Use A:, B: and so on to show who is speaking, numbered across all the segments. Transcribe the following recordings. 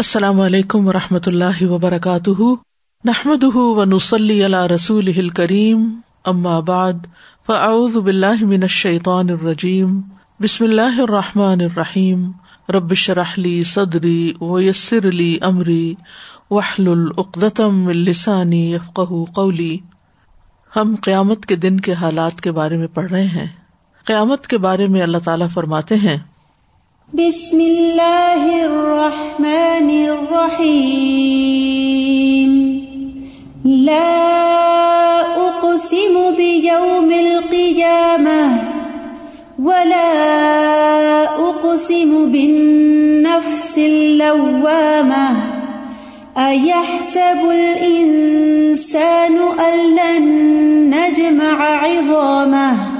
A: السلام علیکم و رحمۃ اللہ وبرکاتہ۔ نحمد و نسلی اللہ رسول کریم بعد، فاعوذ باللہ من الشیطان الرجیم۔ بسم اللہ الرحمٰن الرحیم۔ ربش رحلی صدری و یسر علی عمری وحل العقدم السانی یفق قولی۔ ہم قیامت کے دن کے حالات کے بارے میں پڑھ رہے ہیں۔ قیامت کے بارے میں اللہ تعالیٰ فرماتے ہیں
B: بسم اللہ الرحمن الرحیم. لا اقسم بیوم القیامة ولا اقسم بالنفس اللوامة أيحسب الإنسان أن لن نجمع عظامه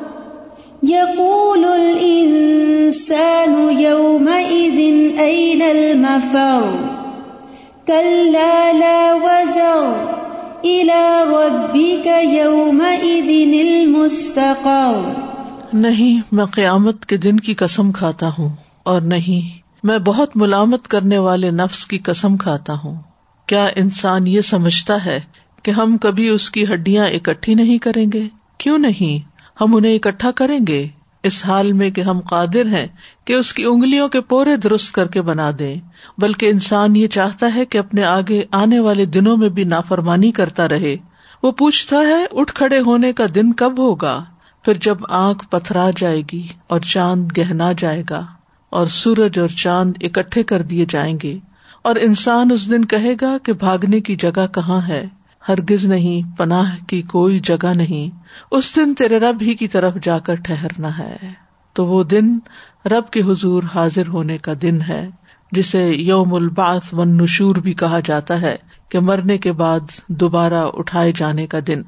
B: يقول الإنسان يومئذ أين المفر؟ كلا لا وزر إلى ربك يومئذ المستقر.
A: نہیں، میں قیامت کے دن کی قسم کھاتا ہوں اور نہیں، میں بہت ملامت کرنے والے نفس کی قسم کھاتا ہوں۔ کیا انسان یہ سمجھتا ہے کہ ہم کبھی اس کی ہڈیاں اکٹھی نہیں کریں گے؟ کیوں نہیں؟ ہم انہیں اکٹھا کریں گے، اس حال میں کہ ہم قادر ہیں کہ اس کی انگلیوں کے پورے درست کر کے بنا دیں۔ بلکہ انسان یہ چاہتا ہے کہ اپنے آگے آنے والے دنوں میں بھی نافرمانی کرتا رہے۔ وہ پوچھتا ہے، اٹھ کھڑے ہونے کا دن کب ہوگا؟ پھر جب آنکھ پتھرا جائے گی اور چاند گہنا جائے گا اور سورج اور چاند اکٹھے کر دیے جائیں گے اور انسان اس دن کہے گا کہ بھاگنے کی جگہ کہاں ہے؟ ہرگز نہیں، پناہ کی کوئی جگہ نہیں۔ اس دن تیرے رب ہی کی طرف جا کر ٹہرنا ہے۔ تو وہ دن رب کے حضور حاضر ہونے کا دن ہے، جسے یوم الباس و نشور بھی کہا جاتا ہے کہ مرنے کے بعد دوبارہ اٹھائے جانے کا دن۔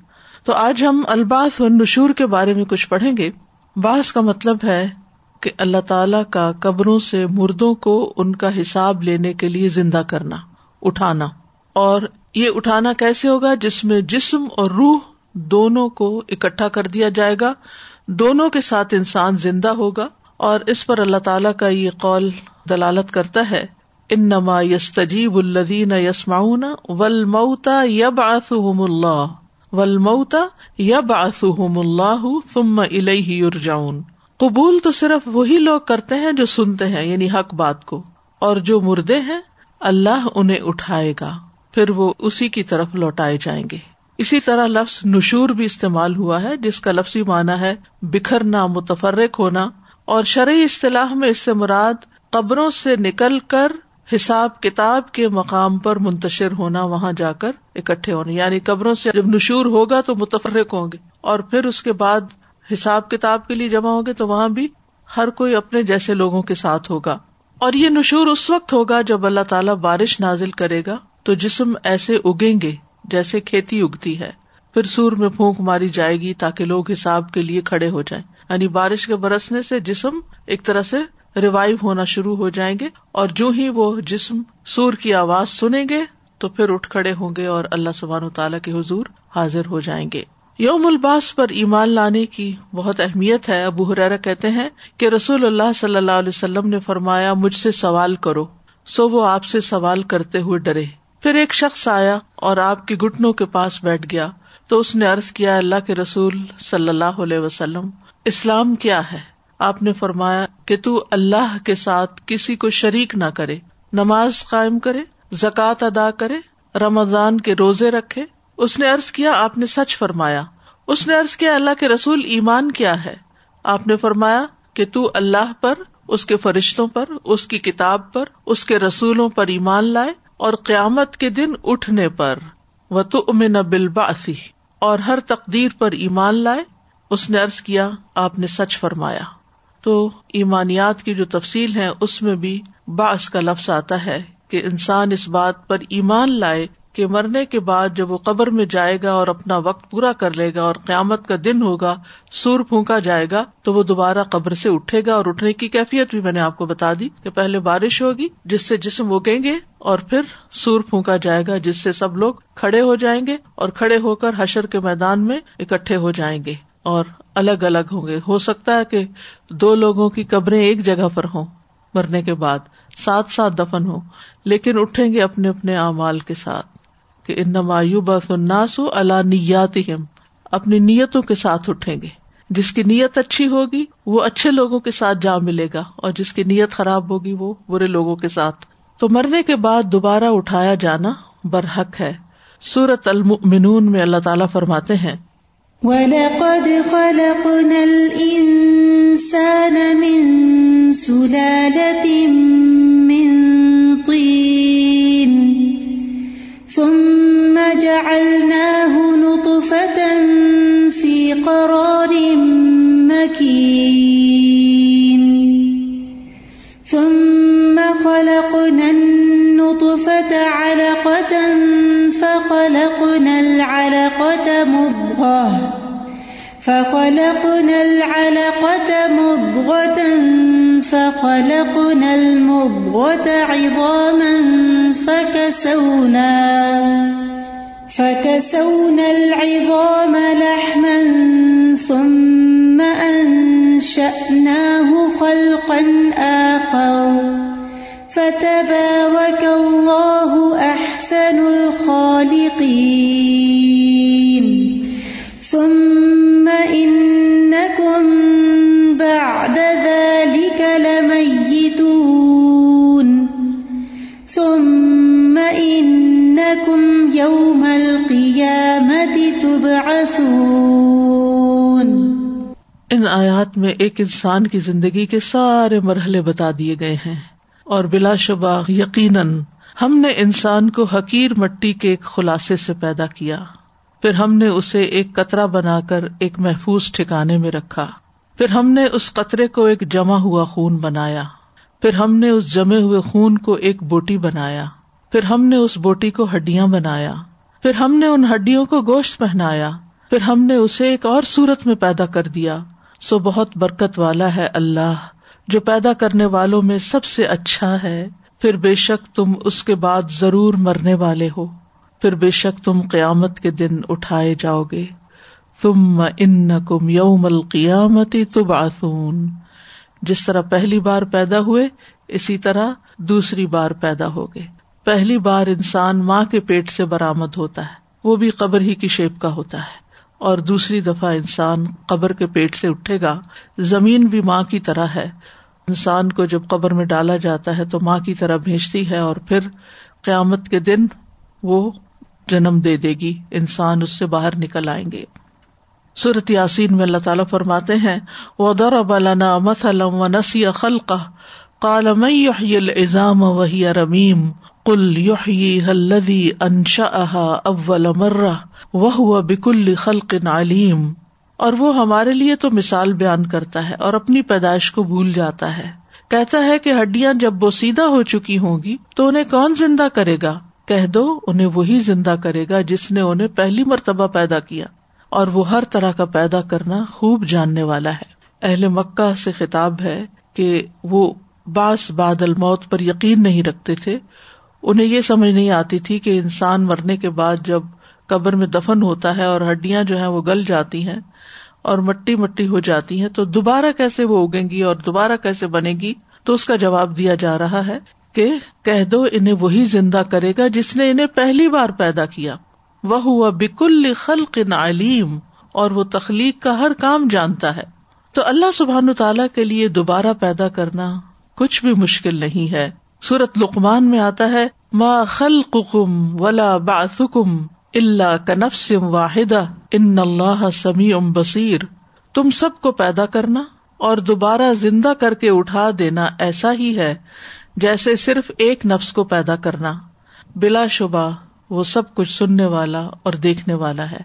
A: تو آج ہم الباس و نشور کے بارے میں کچھ پڑھیں گے۔ باس کا مطلب ہے کہ اللہ تعالی کا قبروں سے مردوں کو ان کا حساب لینے کے لیے زندہ کرنا، اٹھانا اور یہ اٹھانا کیسے ہوگا؟ جس میں جسم اور روح دونوں کو اکٹھا کر دیا جائے گا، دونوں کے ساتھ انسان زندہ ہوگا، اور اس پر اللہ تعالی کا یہ قول دلالت کرتا ہے ان نما یس تجیب الدین یسماؤن ول موتا یب آسم اللہ ول موتا یب آسم اللہ ثم الیہ یرجعون۔ قبول تو صرف وہی لوگ کرتے ہیں جو سنتے ہیں یعنی حق بات کو، اور جو مردے ہیں، اللہ انہیں اٹھائے گا۔ پھر وہ اسی کی طرف لوٹائے جائیں گے۔ اسی طرح لفظ نشور بھی استعمال ہوا ہے، جس کا لفظی معنی ہے بکھرنا، متفرق ہونا، اور شرعی اصطلاح میں اس سے مراد قبروں سے نکل کر حساب کتاب کے مقام پر منتشر ہونا، وہاں جا کر اکٹھے ہونے یعنی قبروں سے جب نشور ہوگا تو متفرق ہوں گے، اور پھر اس کے بعد حساب کتاب کے لیے جمع ہوگے تو وہاں بھی ہر کوئی اپنے جیسے لوگوں کے ساتھ ہوگا۔ اور یہ نشور اس وقت ہوگا جب اللہ تعالیٰ بارش نازل کرے گا۔ تو جسم ایسے اگیں گے جیسے کھیتی اگتی ہے۔ پھر سور میں پھونک ماری جائے گی تاکہ لوگ حساب کے لیے کھڑے ہو جائیں۔ یعنی بارش کے برسنے سے جسم ایک طرح سے ریوائو ہونا شروع ہو جائیں گے اور جو ہی وہ جسم سور کی آواز سنیں گے تو پھر اٹھ کھڑے ہوں گے اور اللہ سبحان و تعالیٰ کے حضور حاضر ہو جائیں گے۔ یوم الباس پر ایمان لانے کی بہت اہمیت ہے۔ ابو حرارا کہتے ہیں کہ رسول اللہ صلی اللہ علیہ وسلم نے فرمایا، مجھ سے سوال کرو۔ سو وہ آپ سے سوال کرتے ہوئے ڈرے۔ پھر ایک شخص آیا اور آپ کے گٹنوں کے پاس بیٹھ گیا۔ تو اس نے ارض کیا، اللہ کے رسول صلی اللہ علیہ وسلم، اسلام کیا ہے؟ آپ نے فرمایا کہ تو اللہ کے ساتھ کسی کو شریک نہ کرے، نماز قائم کرے، زکوٰۃ ادا کرے، رمضان کے روزے رکھے۔ اس نے ارض کیا، آپ نے سچ فرمایا۔ اس نے ارض کیا، اللہ کے رسول ایمان کیا ہے؟ آپ نے فرمایا کہ تو اللہ پر، اس کے فرشتوں پر، اس کی کتاب پر، اس کے رسولوں پر ایمان لائے۔ اور قیامت کے دن اٹھنے پر و تو امن بالباسی اور ہر تقدیر پر ایمان لائے، اس نے ارض کیا، آپ نے سچ فرمایا۔ تو ایمانیات کی جو تفصیل ہے اس میں بھی باس کا لفظ آتا ہے کہ انسان اس بات پر ایمان لائے کہ مرنے کے بعد جب وہ قبر میں جائے گا اور اپنا وقت پورا کر لے گا اور قیامت کا دن ہوگا، سور پھونکا جائے گا، تو وہ دوبارہ قبر سے اٹھے گا اور اٹھنے کی کیفیت بھی میں نے آپ کو بتا دی کہ پہلے بارش ہوگی، جس سے جسم اگیں گے اور پھر سور پھونکا جائے گا، جس سے سب لوگ کھڑے ہو جائیں گے اور کھڑے ہو کر حشر کے میدان میں اکٹھے ہو جائیں گے اور الگ الگ ہوں گے۔ ہو سکتا ہے کہ دو لوگوں کی قبریں ایک جگہ پر ہوں مرنے کے بعد، ساتھ ساتھ دفن ہو لیکن اٹھیں گے اپنے اپنے اعمال کے ساتھ۔ کہ ان بس الناس اللہ نیات اپنی نیتوں کے ساتھ اٹھیں گے۔ جس کی نیت اچھی ہوگی، وہ اچھے لوگوں کے ساتھ جا ملے گا، اور جس کی نیت خراب ہوگی، وہ برے لوگوں کے ساتھ۔ تو مرنے کے بعد دوبارہ اٹھایا جانا برحق ہے۔ سورت المنون میں اللہ تعالیٰ فرماتے ہیں،
B: وَلَقَدْ خَلَقْنَا الْإِنسَانَ مِن سُلَالَةٍ مِّن طِينٍ ثم جعلناه
A: ایک انسان کی زندگی کے سارے مرحلے بتا دیے گئے ہیں۔ اور بلا شبہ یقیناً ہم نے انسان کو حقیر مٹی کے ایک خلاصے سے پیدا کیا۔ پھر ہم نے اسے ایک قطرہ بنا کر ایک محفوظ ٹھکانے میں رکھا۔ پھر ہم نے اس قطرے کو ایک جمع ہوا خون بنایا۔ پھر ہم نے اس جمے ہوئے خون کو ایک بوٹی بنایا۔ پھر ہم نے اس بوٹی کو ہڈیاں بنایا۔ پھر ہم نے ان ہڈیوں کو گوشت پہنایا۔ پھر ہم نے اسے ایک اور سورت میں پیدا کر دیا۔ سو بہت برکت والا ہے اللہ جو پیدا کرنے والوں میں سب سے اچھا ہے۔ پھر بے شک تم اس کے بعد ضرور مرنے والے ہو۔ پھر بے شک تم قیامت کے دن اٹھائے جاؤ گے۔ تم ان کم یوم القیامتی تب آسون جس طرح پہلی بار پیدا ہوئے، اسی طرح دوسری بار پیدا ہو گئے پہلی بار انسان ماں کے پیٹ سے برامد ہوتا ہے۔ وہ بھی قبر ہی کی شیپ کا ہوتا ہے۔ اور دوسری دفعہ انسان قبر کے پیٹ سے اٹھے گا۔ زمین بھی ماں کی طرح ہے۔ انسان کو جب قبر میں ڈالا جاتا ہے تو ماں کی طرح بھیجتی ہے اور پھر قیامت کے دن وہ جنم دے دے گی۔ انسان اس سے باہر نکل آئیں گے۔ صورت یاسین میں اللہ تعالیٰ فرماتے ہیں وہ دور ابالانا مسلم و نسی خلق کال الزام وہی رمیم کل یوحی ہلدی انشا اول مرہ وہ بکل خلق علیم اور وہ ہمارے لیے تو مثال بیان کرتا ہے اور اپنی پیدائش کو بھول جاتا ہے۔ کہتا ہے کہ ہڈیاں جب بوسیدہ ہو چکی ہوں گی تو انہیں کون زندہ کرے گا؟ کہہ دو انہیں وہی زندہ کرے گا جس نے انہیں پہلی مرتبہ پیدا کیا۔ اور وہ ہر طرح کا پیدا کرنا خوب جاننے والا ہے۔ اہل مکہ سے خطاب ہے کہ وہ باس بادل موت پر یقین نہیں رکھتے تھے۔ انہیں یہ سمجھ نہیں آتی تھی کہ انسان مرنے کے بعد جب قبر میں دفن ہوتا ہے اور ہڈیاں جو ہیں وہ گل جاتی ہیں اور مٹی مٹی ہو جاتی ہیں تو دوبارہ کیسے وہ اگیں گی اور دوبارہ کیسے بنے گی؟ تو اس کا جواب دیا جا رہا ہے کہ کہہ دو انہیں وہی زندہ کرے گا جس نے انہیں پہلی بار پیدا کیا۔ وہ ہوا بکل خلق علیم اور وہ تخلیق کا ہر کام جانتا ہے۔ تو اللہ سبحان تعالیٰ کے لیے دوبارہ پیدا کرنا کچھ بھی مشکل نہیں ہے۔ سورت لقمان میں آتا ہے، ما خلقکم ولا باسکم اللہ کنفس واحد ان اللہ سمیع بصیر. تم سب کو پیدا کرنا اور دوبارہ زندہ کر کے اٹھا دینا ایسا ہی ہے جیسے صرف ایک نفس کو پیدا کرنا۔ بلا شبہ وہ سب کچھ سننے والا اور دیکھنے والا ہے۔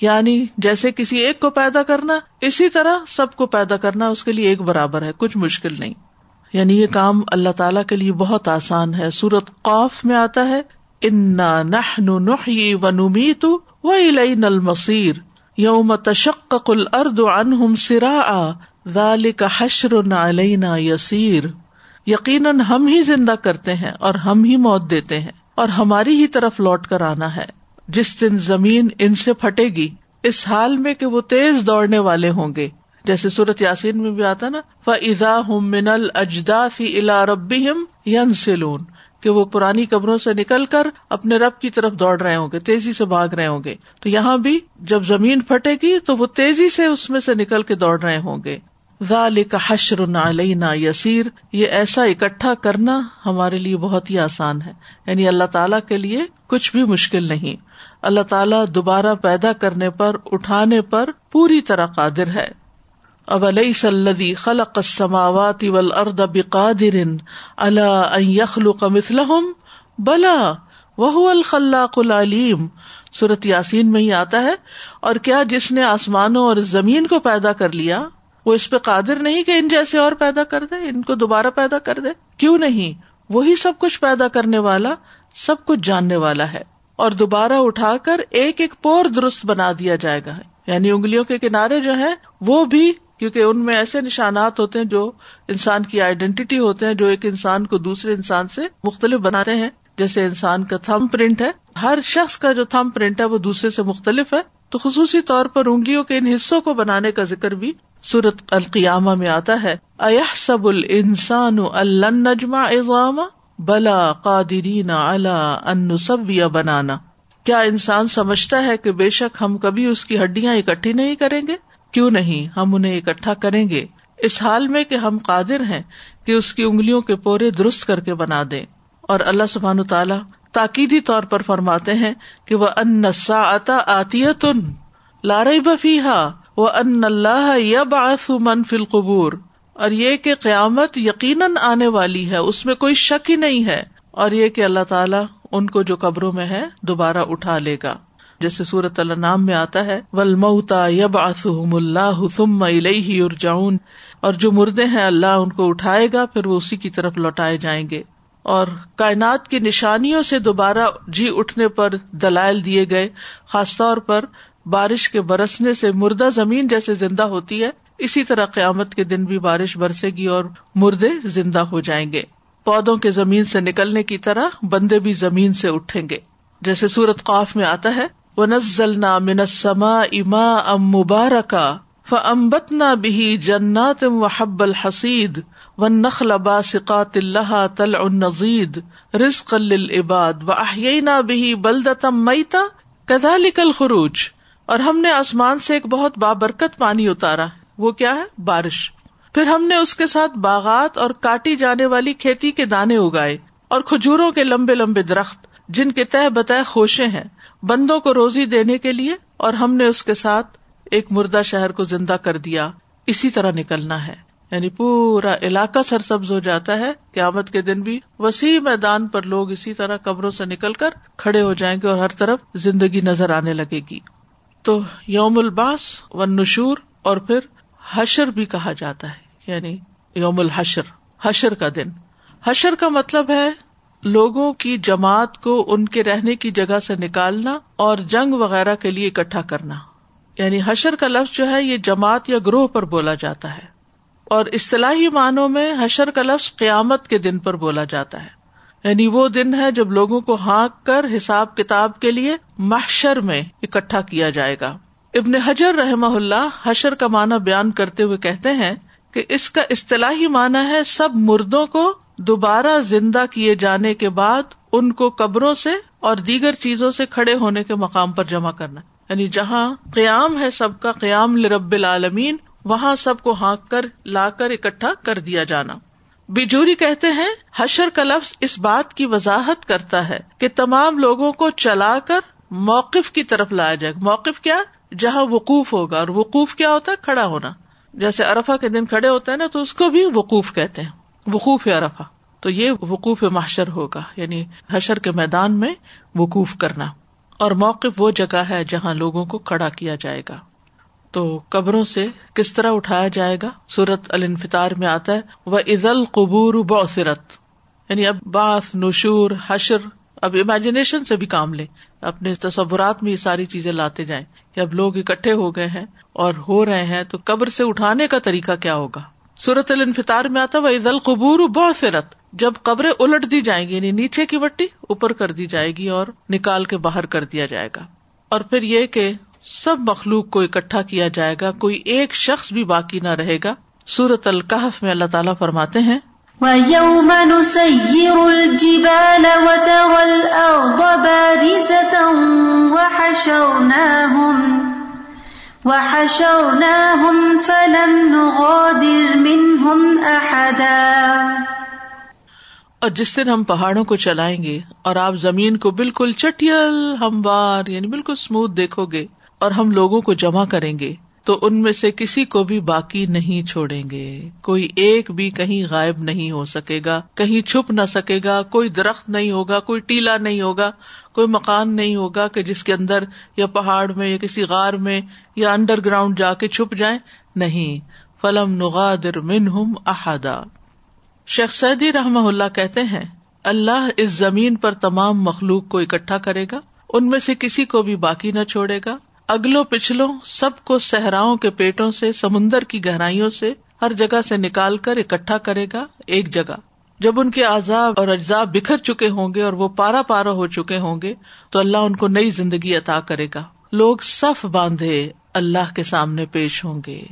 A: یعنی جیسے کسی ایک کو پیدا کرنا، اسی طرح سب کو پیدا کرنا اس کے لیے ایک برابر ہے، کچھ مشکل نہیں۔ یعنی یہ کام اللہ تعالیٰ کے لیے بہت آسان ہے۔ سورت قوف میں آتا ہے، انا نحی و نمیت و الین المصیر یوم تشقق الارض عنہم سراعا ذالک حشر علینا یسیر یقیناً ہم ہی زندہ کرتے ہیں اور ہم ہی موت دیتے ہیں اور ہماری ہی طرف لوٹ کر آنا ہے۔ جس دن زمین ان سے پھٹے گی، اس حال میں کہ وہ تیز دوڑنے والے ہوں گے۔ جیسے سورت یاسین میں بھی آتا نا فضا ہم من الجدا فی الا ربی ین سلون کہ وہ پرانی قبروں سے نکل کر اپنے رب کی طرف دوڑ رہے ہوں گے، تیزی سے بھاگ رہے ہوں گے۔ تو یہاں بھی جب زمین پھٹے گی تو وہ تیزی سے اس میں سے نکل کے دوڑ رہے ہوں گے۔ ذالک حشر علینا یسیر یہ ایسا اکٹھا کرنا ہمارے لیے بہت ہی آسان ہے۔ یعنی اللہ تعالیٰ کے لیے کچھ بھی مشکل نہیں۔ اللہ تعالیٰ دوبارہ پیدا کرنے پر، اٹھانے پر پوری طرح قادر ہے۔ اب علیہ سلدی خلق السماوات والارض بقادر على ان يخلق مثلهم؟ بلا وہ الخلاق العلیم صورت یاسین میں ہی آتا ہے، اور کیا جس نے آسمانوں اور زمین کو پیدا کر لیا، وہ اس پہ قادر نہیں کہ ان جیسے اور پیدا کر دے، ان کو دوبارہ پیدا کر دے؟ کیوں نہیں؟ وہی سب کچھ پیدا کرنے والا، سب کچھ جاننے والا ہے۔ اور دوبارہ اٹھا کر ایک ایک پور درست بنا دیا جائے گا۔ یعنی انگلیوں کے کنارے جو ہے وہ بھی کیونکہ ان میں ایسے نشانات ہوتے ہیں جو انسان کی آئیڈینٹی ہوتے ہیں جو ایک انسان کو دوسرے انسان سے مختلف بناتے ہیں۔ جیسے انسان کا تھم پرنٹ ہے، ہر شخص کا جو تھم پرنٹ ہے وہ دوسرے سے مختلف ہے۔ تو خصوصی طور پر انگلیوں کے ان حصوں کو بنانے کا ذکر بھی سورت القیامہ میں آتا ہے۔ اح سب السان النجما اضام بلا قادرین ان سب بنانا۔ کیا انسان سمجھتا ہے کہ بے شک ہم کبھی اس کی ہڈیاں اکٹھی نہیں کریں گے؟ کیوں نہیں ہم انہیں اکٹھا کریں گے؟ اس حال میں کہ ہم قادر ہیں کہ اس کی انگلیوں کے پورے درست کر کے بنا دیں۔ اور اللہ سبحان تعالیٰ تاکیدی طور پر فرماتے ہیں کہ وہ ان سا آتی تن لارئی بفی ہا وہ ان اللہ یب من فل قبور اور یہ کہ قیامت یقیناً آنے والی ہے، اس میں کوئی شک ہی نہیں ہے۔ اور یہ کہ اللہ تعالیٰ ان کو جو قبروں میں ہے، دوبارہ اٹھا لے گا۔ جیسے سورت اللہ نام میں آتا ہے ولمتا یب آسم اللہ حسم ارجاؤن اور جو مردے ہیں، اللہ ان کو اٹھائے گا، پھر وہ اسی کی طرف لوٹائے جائیں گے۔ اور کائنات کی نشانیوں سے دوبارہ جی اٹھنے پر دلائل دیے گئے، خاص طور پر بارش کے برسنے سے مردہ زمین جیسے زندہ ہوتی ہے، اسی طرح قیامت کے دن بھی بارش برسے گی اور مردے زندہ ہو جائیں گے۔ پودوں کے زمین سے نکلنے کی طرح بندے بھی زمین سے اٹھیں گے۔ جیسے سورت قاف میں آتا ہے وہ نزل نا منسما اما ام مبارکا جنات و حب الحسید نخل باسقات اللہ تل النزید رزق العباد و احینا بھی بلدتم میتا کدالک الخروج اور ہم نے آسمان سے ایک بہت بابرکت پانی اتارا وہ کیا ہے بارش پھر ہم نے اس کے ساتھ باغات اور کاٹی جانے والی کھیتی کے دانے اگائے اور کھجوروں کے لمبے لمبے درخت جن کے تہ بتہ خوشے ہیں بندوں کو روزی دینے کے لیے اور ہم نے اس کے ساتھ ایک مردہ شہر کو زندہ کر دیا، اسی طرح نکلنا ہے۔ یعنی پورا علاقہ سرسبز ہو جاتا ہے۔ قیامت کے دن بھی وسیع میدان پر لوگ اسی طرح قبروں سے نکل کر کھڑے ہو جائیں گے اور ہر طرف زندگی نظر آنے لگے گی۔ تو یوم الباس و نشور اور پھر حشر بھی کہا جاتا ہے۔ یعنی یوم الحشر، حشر کا دن۔ حشر کا مطلب ہے لوگوں کی جماعت کو ان کے رہنے کی جگہ سے نکالنا اور جنگ وغیرہ کے لیے اکٹھا کرنا۔ یعنی حشر کا لفظ جو ہے، یہ جماعت یا گروہ پر بولا جاتا ہے۔ اور اصطلاحی معنوں میں حشر کا لفظ قیامت کے دن پر بولا جاتا ہے۔ یعنی وہ دن ہے جب لوگوں کو ہانک کر حساب کتاب کے لیے محشر میں اکٹھا کیا جائے گا۔ ابن حجر رحم اللہ حشر کا معنی بیان کرتے ہوئے کہتے ہیں کہ اس کا اصطلاحی معنی ہے، سب مردوں کو دوبارہ زندہ کیے جانے کے بعد ان کو قبروں سے اور دیگر چیزوں سے کھڑے ہونے کے مقام پر جمع کرنا یعنی جہاں قیام ہے سب کا قیام لرب العالمین، وہاں سب کو ہانک کر، لا کر، اکٹھا کر دیا جانا۔ بجوری کہتے ہیں، حشر کا لفظ اس بات کی وضاحت کرتا ہے کہ تمام لوگوں کو چلا کر موقف کی طرف لایا جائے۔ موقف کیا؟ جہاں وقوف ہوگا۔ اور وقوف کیا ہوتا ہے؟ کھڑا ہونا۔ جیسے ارفا کے دن کھڑے ہوتے ہیں نا، تو اس کو بھی وقوف کہتے ہیں۔ وقوف ارفا تو یہ وقوف محشر ہوگا یعنی حشر کے میدان میں وقوف کرنا۔ اور موقف وہ جگہ ہے جہاں لوگوں کو کھڑا کیا جائے گا۔ تو قبروں سے کس طرح اٹھایا جائے گا؟ سورت الفطار میں آتا ہے وہ عزل قبور بوسرت یعنی اب باس نشور، حشر، اب امیجنیشن سے بھی کام لیں۔ اپنے تصورات میں یہ ساری چیزیں لاتے جائیں۔ کہ اب لوگ اکٹھے ہو گئے ہیں اور ہو رہے ہیں، تو قبر سے اٹھانے کا طریقہ کیا ہوگا؟ سورت الفطار میں آتا وہ عزل قبور بوسرت جب قبریں الٹ دی جائیں گی یعنی نیچے کی بٹی اوپر کر دی جائے گی اور نکال کے باہر کر دیا جائے گا۔ اور پھر یہ کہ سب مخلوق کو اکٹھا کیا جائے گا، کوئی ایک شخص بھی باقی نہ رہے گا۔ سورت القحف میں اللہ تعالیٰ فرماتے ہیں،
B: وَيَوْمَ نُسَيِّرُ الْجِبَالَ وَتَرَى الْأَرْضَ بَارِزَةً وَحَشَرْنَاهُمْ وَحَشَرْنَاهُمْ فَلَمْ نُغَادِرْ مِنْهُمْ أَحَدًا.
A: اور جس دن ہم پہاڑوں کو چلائیں گے اور آپ زمین کو بالکل چٹیل، ہموار یعنی بالکل اسموتھ دیکھو گے اور ہم لوگوں کو جمع کریں گے، تو ان میں سے کسی کو بھی باقی نہیں چھوڑیں گے۔ کوئی ایک بھی کہیں غائب نہیں ہو سکے گا، کہیں چھپ نہ سکے گا، کوئی درخت نہیں ہوگا، کوئی ٹیلا نہیں ہوگا۔ کوئی مکان نہیں ہوگا کہ جس کے اندر یا پہاڑ میں یا کسی غار میں یا انڈر گراؤنڈ جا کے چھپ جائیں۔ نہیں۔ فلم نغادر منہم احدا شیخ سعدی رحم اللہ کہتے ہیں، اللہ اس زمین پر تمام مخلوق کو اکٹھا کرے گا، ان میں سے کسی کو بھی باقی نہ چھوڑے گا۔ اگلوں پچھلوں سب کو صحراؤں کے پیٹوں سے، سمندر کی گہرائیوں سے ہر جگہ سے نکال کر اکٹھا کرے گا، ایک جگہ۔ جب ان کے عذاب اور اجزاء بکھر چکے ہوں گے اور وہ پارا پارا ہو چکے ہوں گے، تو اللہ ان کو نئی زندگی عطا کرے گا۔ لوگ صف باندھے اللہ کے سامنے پیش ہوں گے،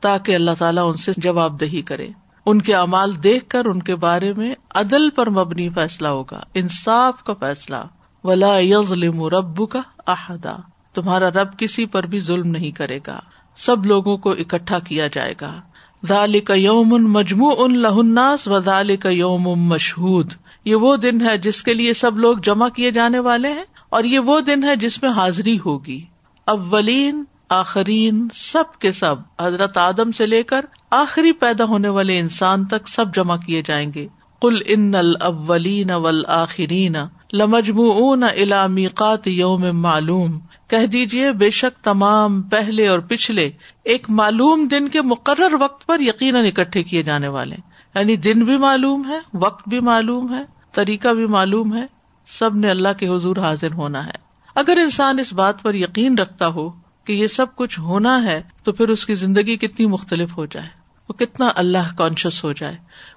A: تاکہ اللہ تعالیٰ ان سے جواب دہی کرے۔ ان کے امال دیکھ کر ان کے بارے میں عدل پر مبنی فیصلہ ہوگا، انصاف کا فیصلہ۔ ولا یزلم رب کا احدا تمہارا رب کسی پر بھی ظلم نہیں کرے گا۔ سب لوگوں کو اکٹھا کیا جائے گا۔ دال کا یوم ان مجموع ان لہناس و دال کا یوم مشہود۔ یہ وہ دن ہے جس کے لیے سب لوگ جمع کیے جانے والے ہیں اور یہ وہ دن ہے جس میں حاضری ہوگی۔ اولین، آخرین، سب کے سب۔ حضرت آدم سے لے کر آخری پیدا ہونے والے انسان تک سب جمع کیے جائیں گے۔ کل ان الاولین والآخرین۔ لمجموعون الى میقات یوم معلوم۔ کہہ دیجیے بے شک تمام پہلے اور پچھلے ایک معلوم دن کے مقرر وقت پر یقیناً اکٹھے کیے جانے والے یعنی دن بھی معلوم ہے، وقت بھی معلوم ہے، طریقہ بھی معلوم ہے، سب نے اللہ کے حضور حاضر ہونا ہے۔ اگر انسان اس بات پر یقین رکھتا ہو کہ یہ سب کچھ ہونا ہے، تو پھر اس کی زندگی کتنی مختلف ہو جائے۔ وہ کتنا اللہ کانشیس ہو جائے۔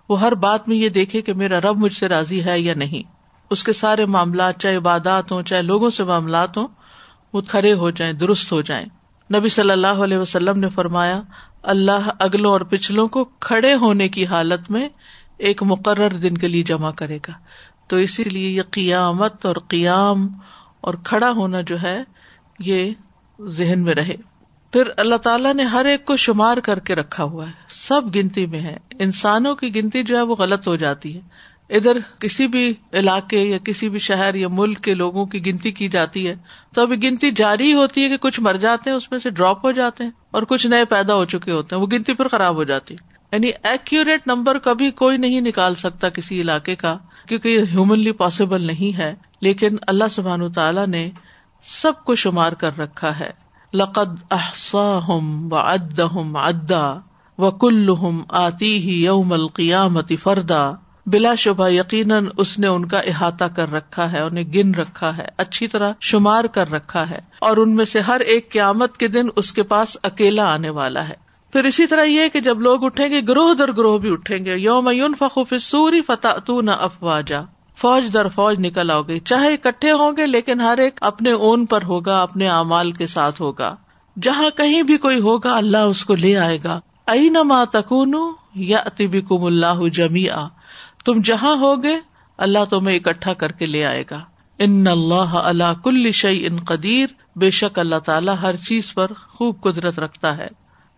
A: وہ ہر بات میں یہ دیکھے کہ میرا رب مجھ سے راضی ہے یا نہیں۔ اس کے سارے معاملات، چاہے عبادات ہوں، چاہے لوگوں سے معاملات ہوں، وہ کھڑے ہو جائیں، درست ہو جائیں۔ نبی صلی اللہ علیہ وسلم نے فرمایا، اللہ اگلوں اور پچھلوں کو کھڑے ہونے کی حالت میں ایک مقرر دن کے لیے جمع کرے گا۔ تو اسی لیے یہ قیامت اور قیام اور کھڑا ہونا جو ہے، یہ ذہن میں رہے۔ پھر اللہ تعالیٰ نے ہر ایک کو شمار کر کے رکھا ہوا ہے۔ سب گنتی میں ہے۔ انسانوں کی گنتی جو ہے، وہ غلط ہو جاتی ہے۔ ادھر کسی بھی علاقے یا کسی بھی شہر یا ملک کے لوگوں کی گنتی کی جاتی ہے تو ابھی گنتی جاری ہوتی ہے کہ کچھ مر جاتے ہیں، اس میں سے ڈراپ ہو جاتے ہیں اور کچھ نئے پیدا ہو چکے ہوتے ہیں، وہ گنتی پھر خراب ہو جاتی یعنی ایکوریٹ نمبر کبھی کوئی نہیں نکال سکتا کسی علاقے کا، کیونکہ یہ ہیومنلی پاسبل نہیں ہے۔ لیکن اللہ سبحان تعالیٰ نے سب کو شمار کر رکھا ہے۔ لقد احسا ہم و اد ہم ادا و کل آتی ہی یوم القیامتی فردا۔ بلا شبہ یقیناً اس نے ان کا احاطہ کر رکھا ہے، انہیں گن رکھا ہے، اچھی طرح شمار کر رکھا ہے اور ان میں سے ہر ایک قیامت کے دن اس کے پاس اکیلا آنے والا ہے۔ پھر اسی طرح یہ کہ جب لوگ اٹھیں گے، گروہ در گروہ بھی اٹھیں گے۔ یوم فخوف سوری فتح تو نہ افواجا۔ فوج در فوج نکل آؤ گے۔ چاہے اکٹھے ہوں گے، لیکن ہر ایک اپنے اون پر ہوگا، اپنے اعمال کے ساتھ ہوگا۔ جہاں کہیں بھی کوئی ہوگا، اللہ اس کو لے آئے گا۔ ائی نما تکون یا اتبی کم اللہ جمی تم جہاں ہوگے، اللہ تمہیں اکٹھا کر کے لے آئے گا۔ ان اللہ اللہ کل شعی ان قدیر، بے شک اللہ تعالیٰ ہر چیز پر خوب قدرت رکھتا ہے۔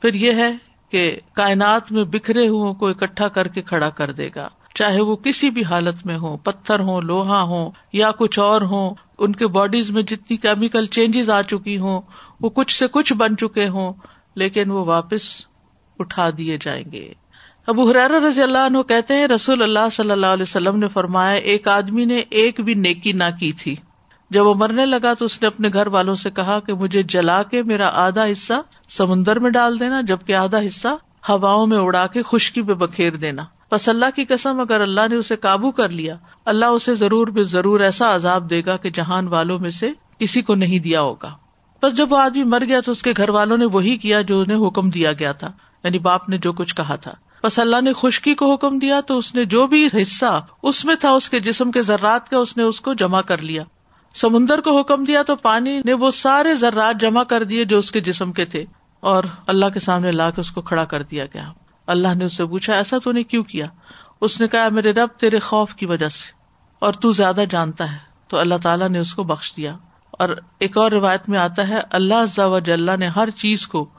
A: پھر یہ ہے کہ کائنات میں بکھرے ہو کو اکٹھا کر کے کھڑا کر دے گا۔ چاہے وہ کسی بھی حالت میں ہو پتھر ہو لوہا ہو یا کچھ اور ہو ان کے باڈیز میں جتنی کیمیکل چینجز آ چکی ہوں، وہ کچھ سے کچھ بن چکے ہوں، لیکن وہ واپس اٹھا دیے جائیں گے۔ ابو حرار رضی اللہ عنہ کہتے ہیں، رسول اللہ صلی اللہ علیہ وسلم نے فرمایا، ایک آدمی نے ایک بھی نیکی نہ کی تھی۔ جب وہ مرنے لگا تو اس نے اپنے گھر والوں سے کہا کہ مجھے جلا کے میرا آدھا حصہ سمندر میں ڈال دینا، جبکہ آدھا حصہ ہواؤں میں اڑا کے خشکی پہ بکھیر دینا۔ بس اللہ کی قسم، اگر اللہ نے اسے قابو کر لیا، اللہ اسے ضرور بے ضرور ایسا عذاب دے گا کہ جہان والوں میں سے کسی کو نہیں دیا ہوگا۔ بس جب وہ آدمی مر گیا تو اس کے گھر والوں نے وہی کیا جو انہیں حکم دیا گیا تھا یعنی باپ نے جو کچھ کہا تھا۔ بس اللہ نے خشکی کو حکم دیا تو اس نے جو بھی حصہ اس میں تھا، اس کے جسم کے ذرات کا، اس نے اس کو جمع کر لیا۔ سمندر کو حکم دیا تو پانی نے وہ سارے ذرات جمع کر دیے جو اس کے جسم کے تھے۔ اور اللہ کے سامنے لا کے اس کو کھڑا کر دیا گیا۔ اللہ نے اس سے پوچھا، ایسا تو نے کیوں کیا؟ اس نے کہا میرے رب، تیرے خوف کی وجہ سے۔ اور تو زیادہ جانتا ہے۔ تو اللہ تعالیٰ نے اس کو بخش دیا۔ اور ایک اور روایت میں آتا ہے، اللہ جل نے ہر چیز کو،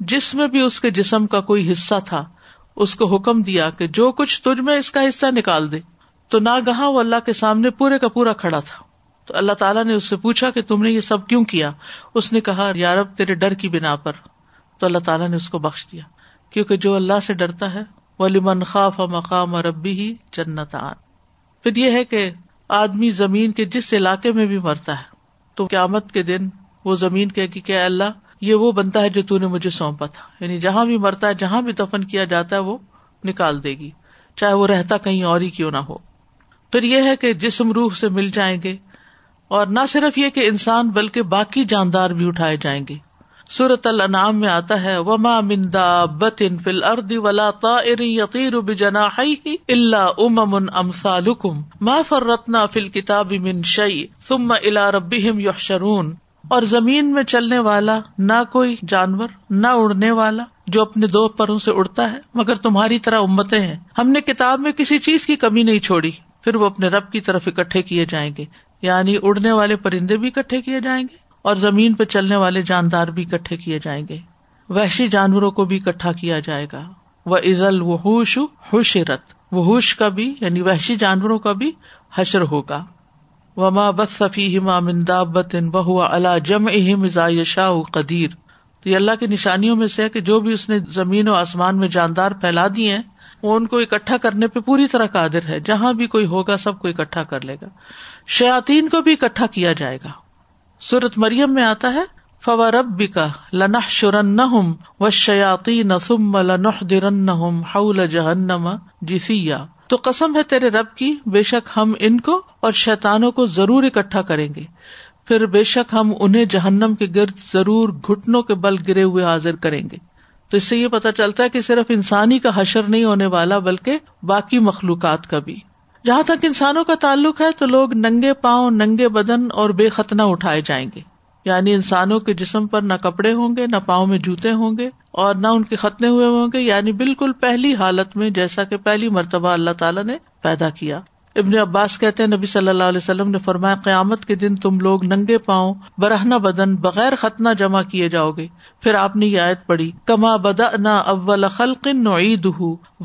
A: جس میں بھی اس کے جسم کا کوئی حصہ تھا اس کو حکم دیا کہ جو کچھ تجھ میں اس کا حصہ نکال دے۔ تو نہ گہا وہ اللہ کے سامنے پورے کا پورا کھڑا تھا۔ تو اللہ تعالیٰ نے اس سے پوچھا کہ تم نے یہ سب کیوں کیا؟ اس نے کہا یارب تیرے ڈر کی بنا پر۔ تو اللہ تعالیٰ نے اس کو بخش دیا۔ کیونکہ جو اللہ سے ڈرتا ہے وہ لمن خاف مقام ربی ہی جنت آن پھر یہ ہے کہ آدمی زمین کے جس علاقے میں بھی مرتا ہے، تو قیامت کے دن وہ زمین کہ، کیا اللہ یہ وہ بنتا ہے جو نے مجھے سونپا تھا۔ یعنی جہاں بھی مرتا ہے، جہاں بھی دفن کیا جاتا ہے، وہ نکال دے گی۔ چاہے وہ رہتا کہیں اور ہی کیوں نہ ہو۔ پھر یہ ہے کہ جسم روح سے مل جائیں گے۔ اور نہ صرف یہ کہ انسان، بلکہ باقی جاندار بھی اٹھائے جائیں گے۔ سورت النعام میں آتا ہے، وما مندا بتن فل اردی ولا یقیر بجنا اللہ امم امسالکم ما فرتنا فل کتاب من شعی ثم الا ربهم یحشرون اور زمین میں چلنے والا نہ کوئی جانور، نہ اڑنے والا جو اپنے دو پروں سے اڑتا ہے، مگر تمہاری طرح امتیں ہیں۔ ہم نے کتاب میں کسی چیز کی کمی نہیں چھوڑی، پھر وہ اپنے رب کی طرف اکٹھے کیے جائیں گے۔ یعنی اڑنے والے پرندے بھی اکٹھے کیے جائیں گے اور زمین پہ چلنے والے جاندار بھی اکٹھے کیے جائیں گے۔ وحشی جانوروں کو بھی اکٹھا کیا جائے گا۔ وہ عزل وحوش حشرت۔ وحوش کا بھی یعنی وحشی جانوروں کا بھی حشر ہوگا۔ وما بس صفی ہما بتن بہ اللہ جم اہم شاہ قدیر تو یہ اللہ کی نشانیوں میں سے ہے کہ جو بھی اس نے زمین و آسمان میں جاندار پھیلا دیے ہیں، وہ ان کو اکٹھا کرنے پہ پوری طرح قادر ہے۔ جہاں بھی کوئی ہوگا، سب کو اکٹھا کر لے گا۔ شیاتین کو بھی اکٹھا کیا جائے گا۔ سورت مریم میں آتا ہے فوا رب کا لنح شرن و شیاتی نسم لنح درن حول جہنم جسیا تو قسم ہے تیرے رب کی، بے شک ہم ان کو اور شیتانوں کو ضرور اکٹھا کریں گے۔ پھر بے شک ہم انہیں جہنم کے گرد ضرور گٹنوں کے بل گرے ہوئے حاضر کریں گے۔ تو اس سے یہ پتا چلتا ہے کہ صرف انسانی کا حشر نہیں ہونے والا، بلکہ باقی مخلوقات کا بھی۔ جہاں تک انسانوں کا تعلق ہے، تو لوگ ننگے پاؤں، ننگے بدن اور بے ختنا اٹھائے جائیں گے۔ یعنی انسانوں کے جسم پر نہ کپڑے ہوں گے، نہ پاؤں میں جوتے ہوں گے اور نہ ان کے ختنے ہوئے ہوں گے یعنی بالکل پہلی حالت میں جیسا کہ پہلی مرتبہ اللہ تعالیٰ نے پیدا کیا۔ ابن عباس کہتے نبی صلی اللہ علیہ وسلم نے فرمایا، قیامت کے دن تم لوگ ننگے پاؤں برہنا بدن بغیر ختنا جمع کیے جاؤ گے۔ پھر آپ نے یہ آیت پڑھی، کما بدا نہ اول خلق نعید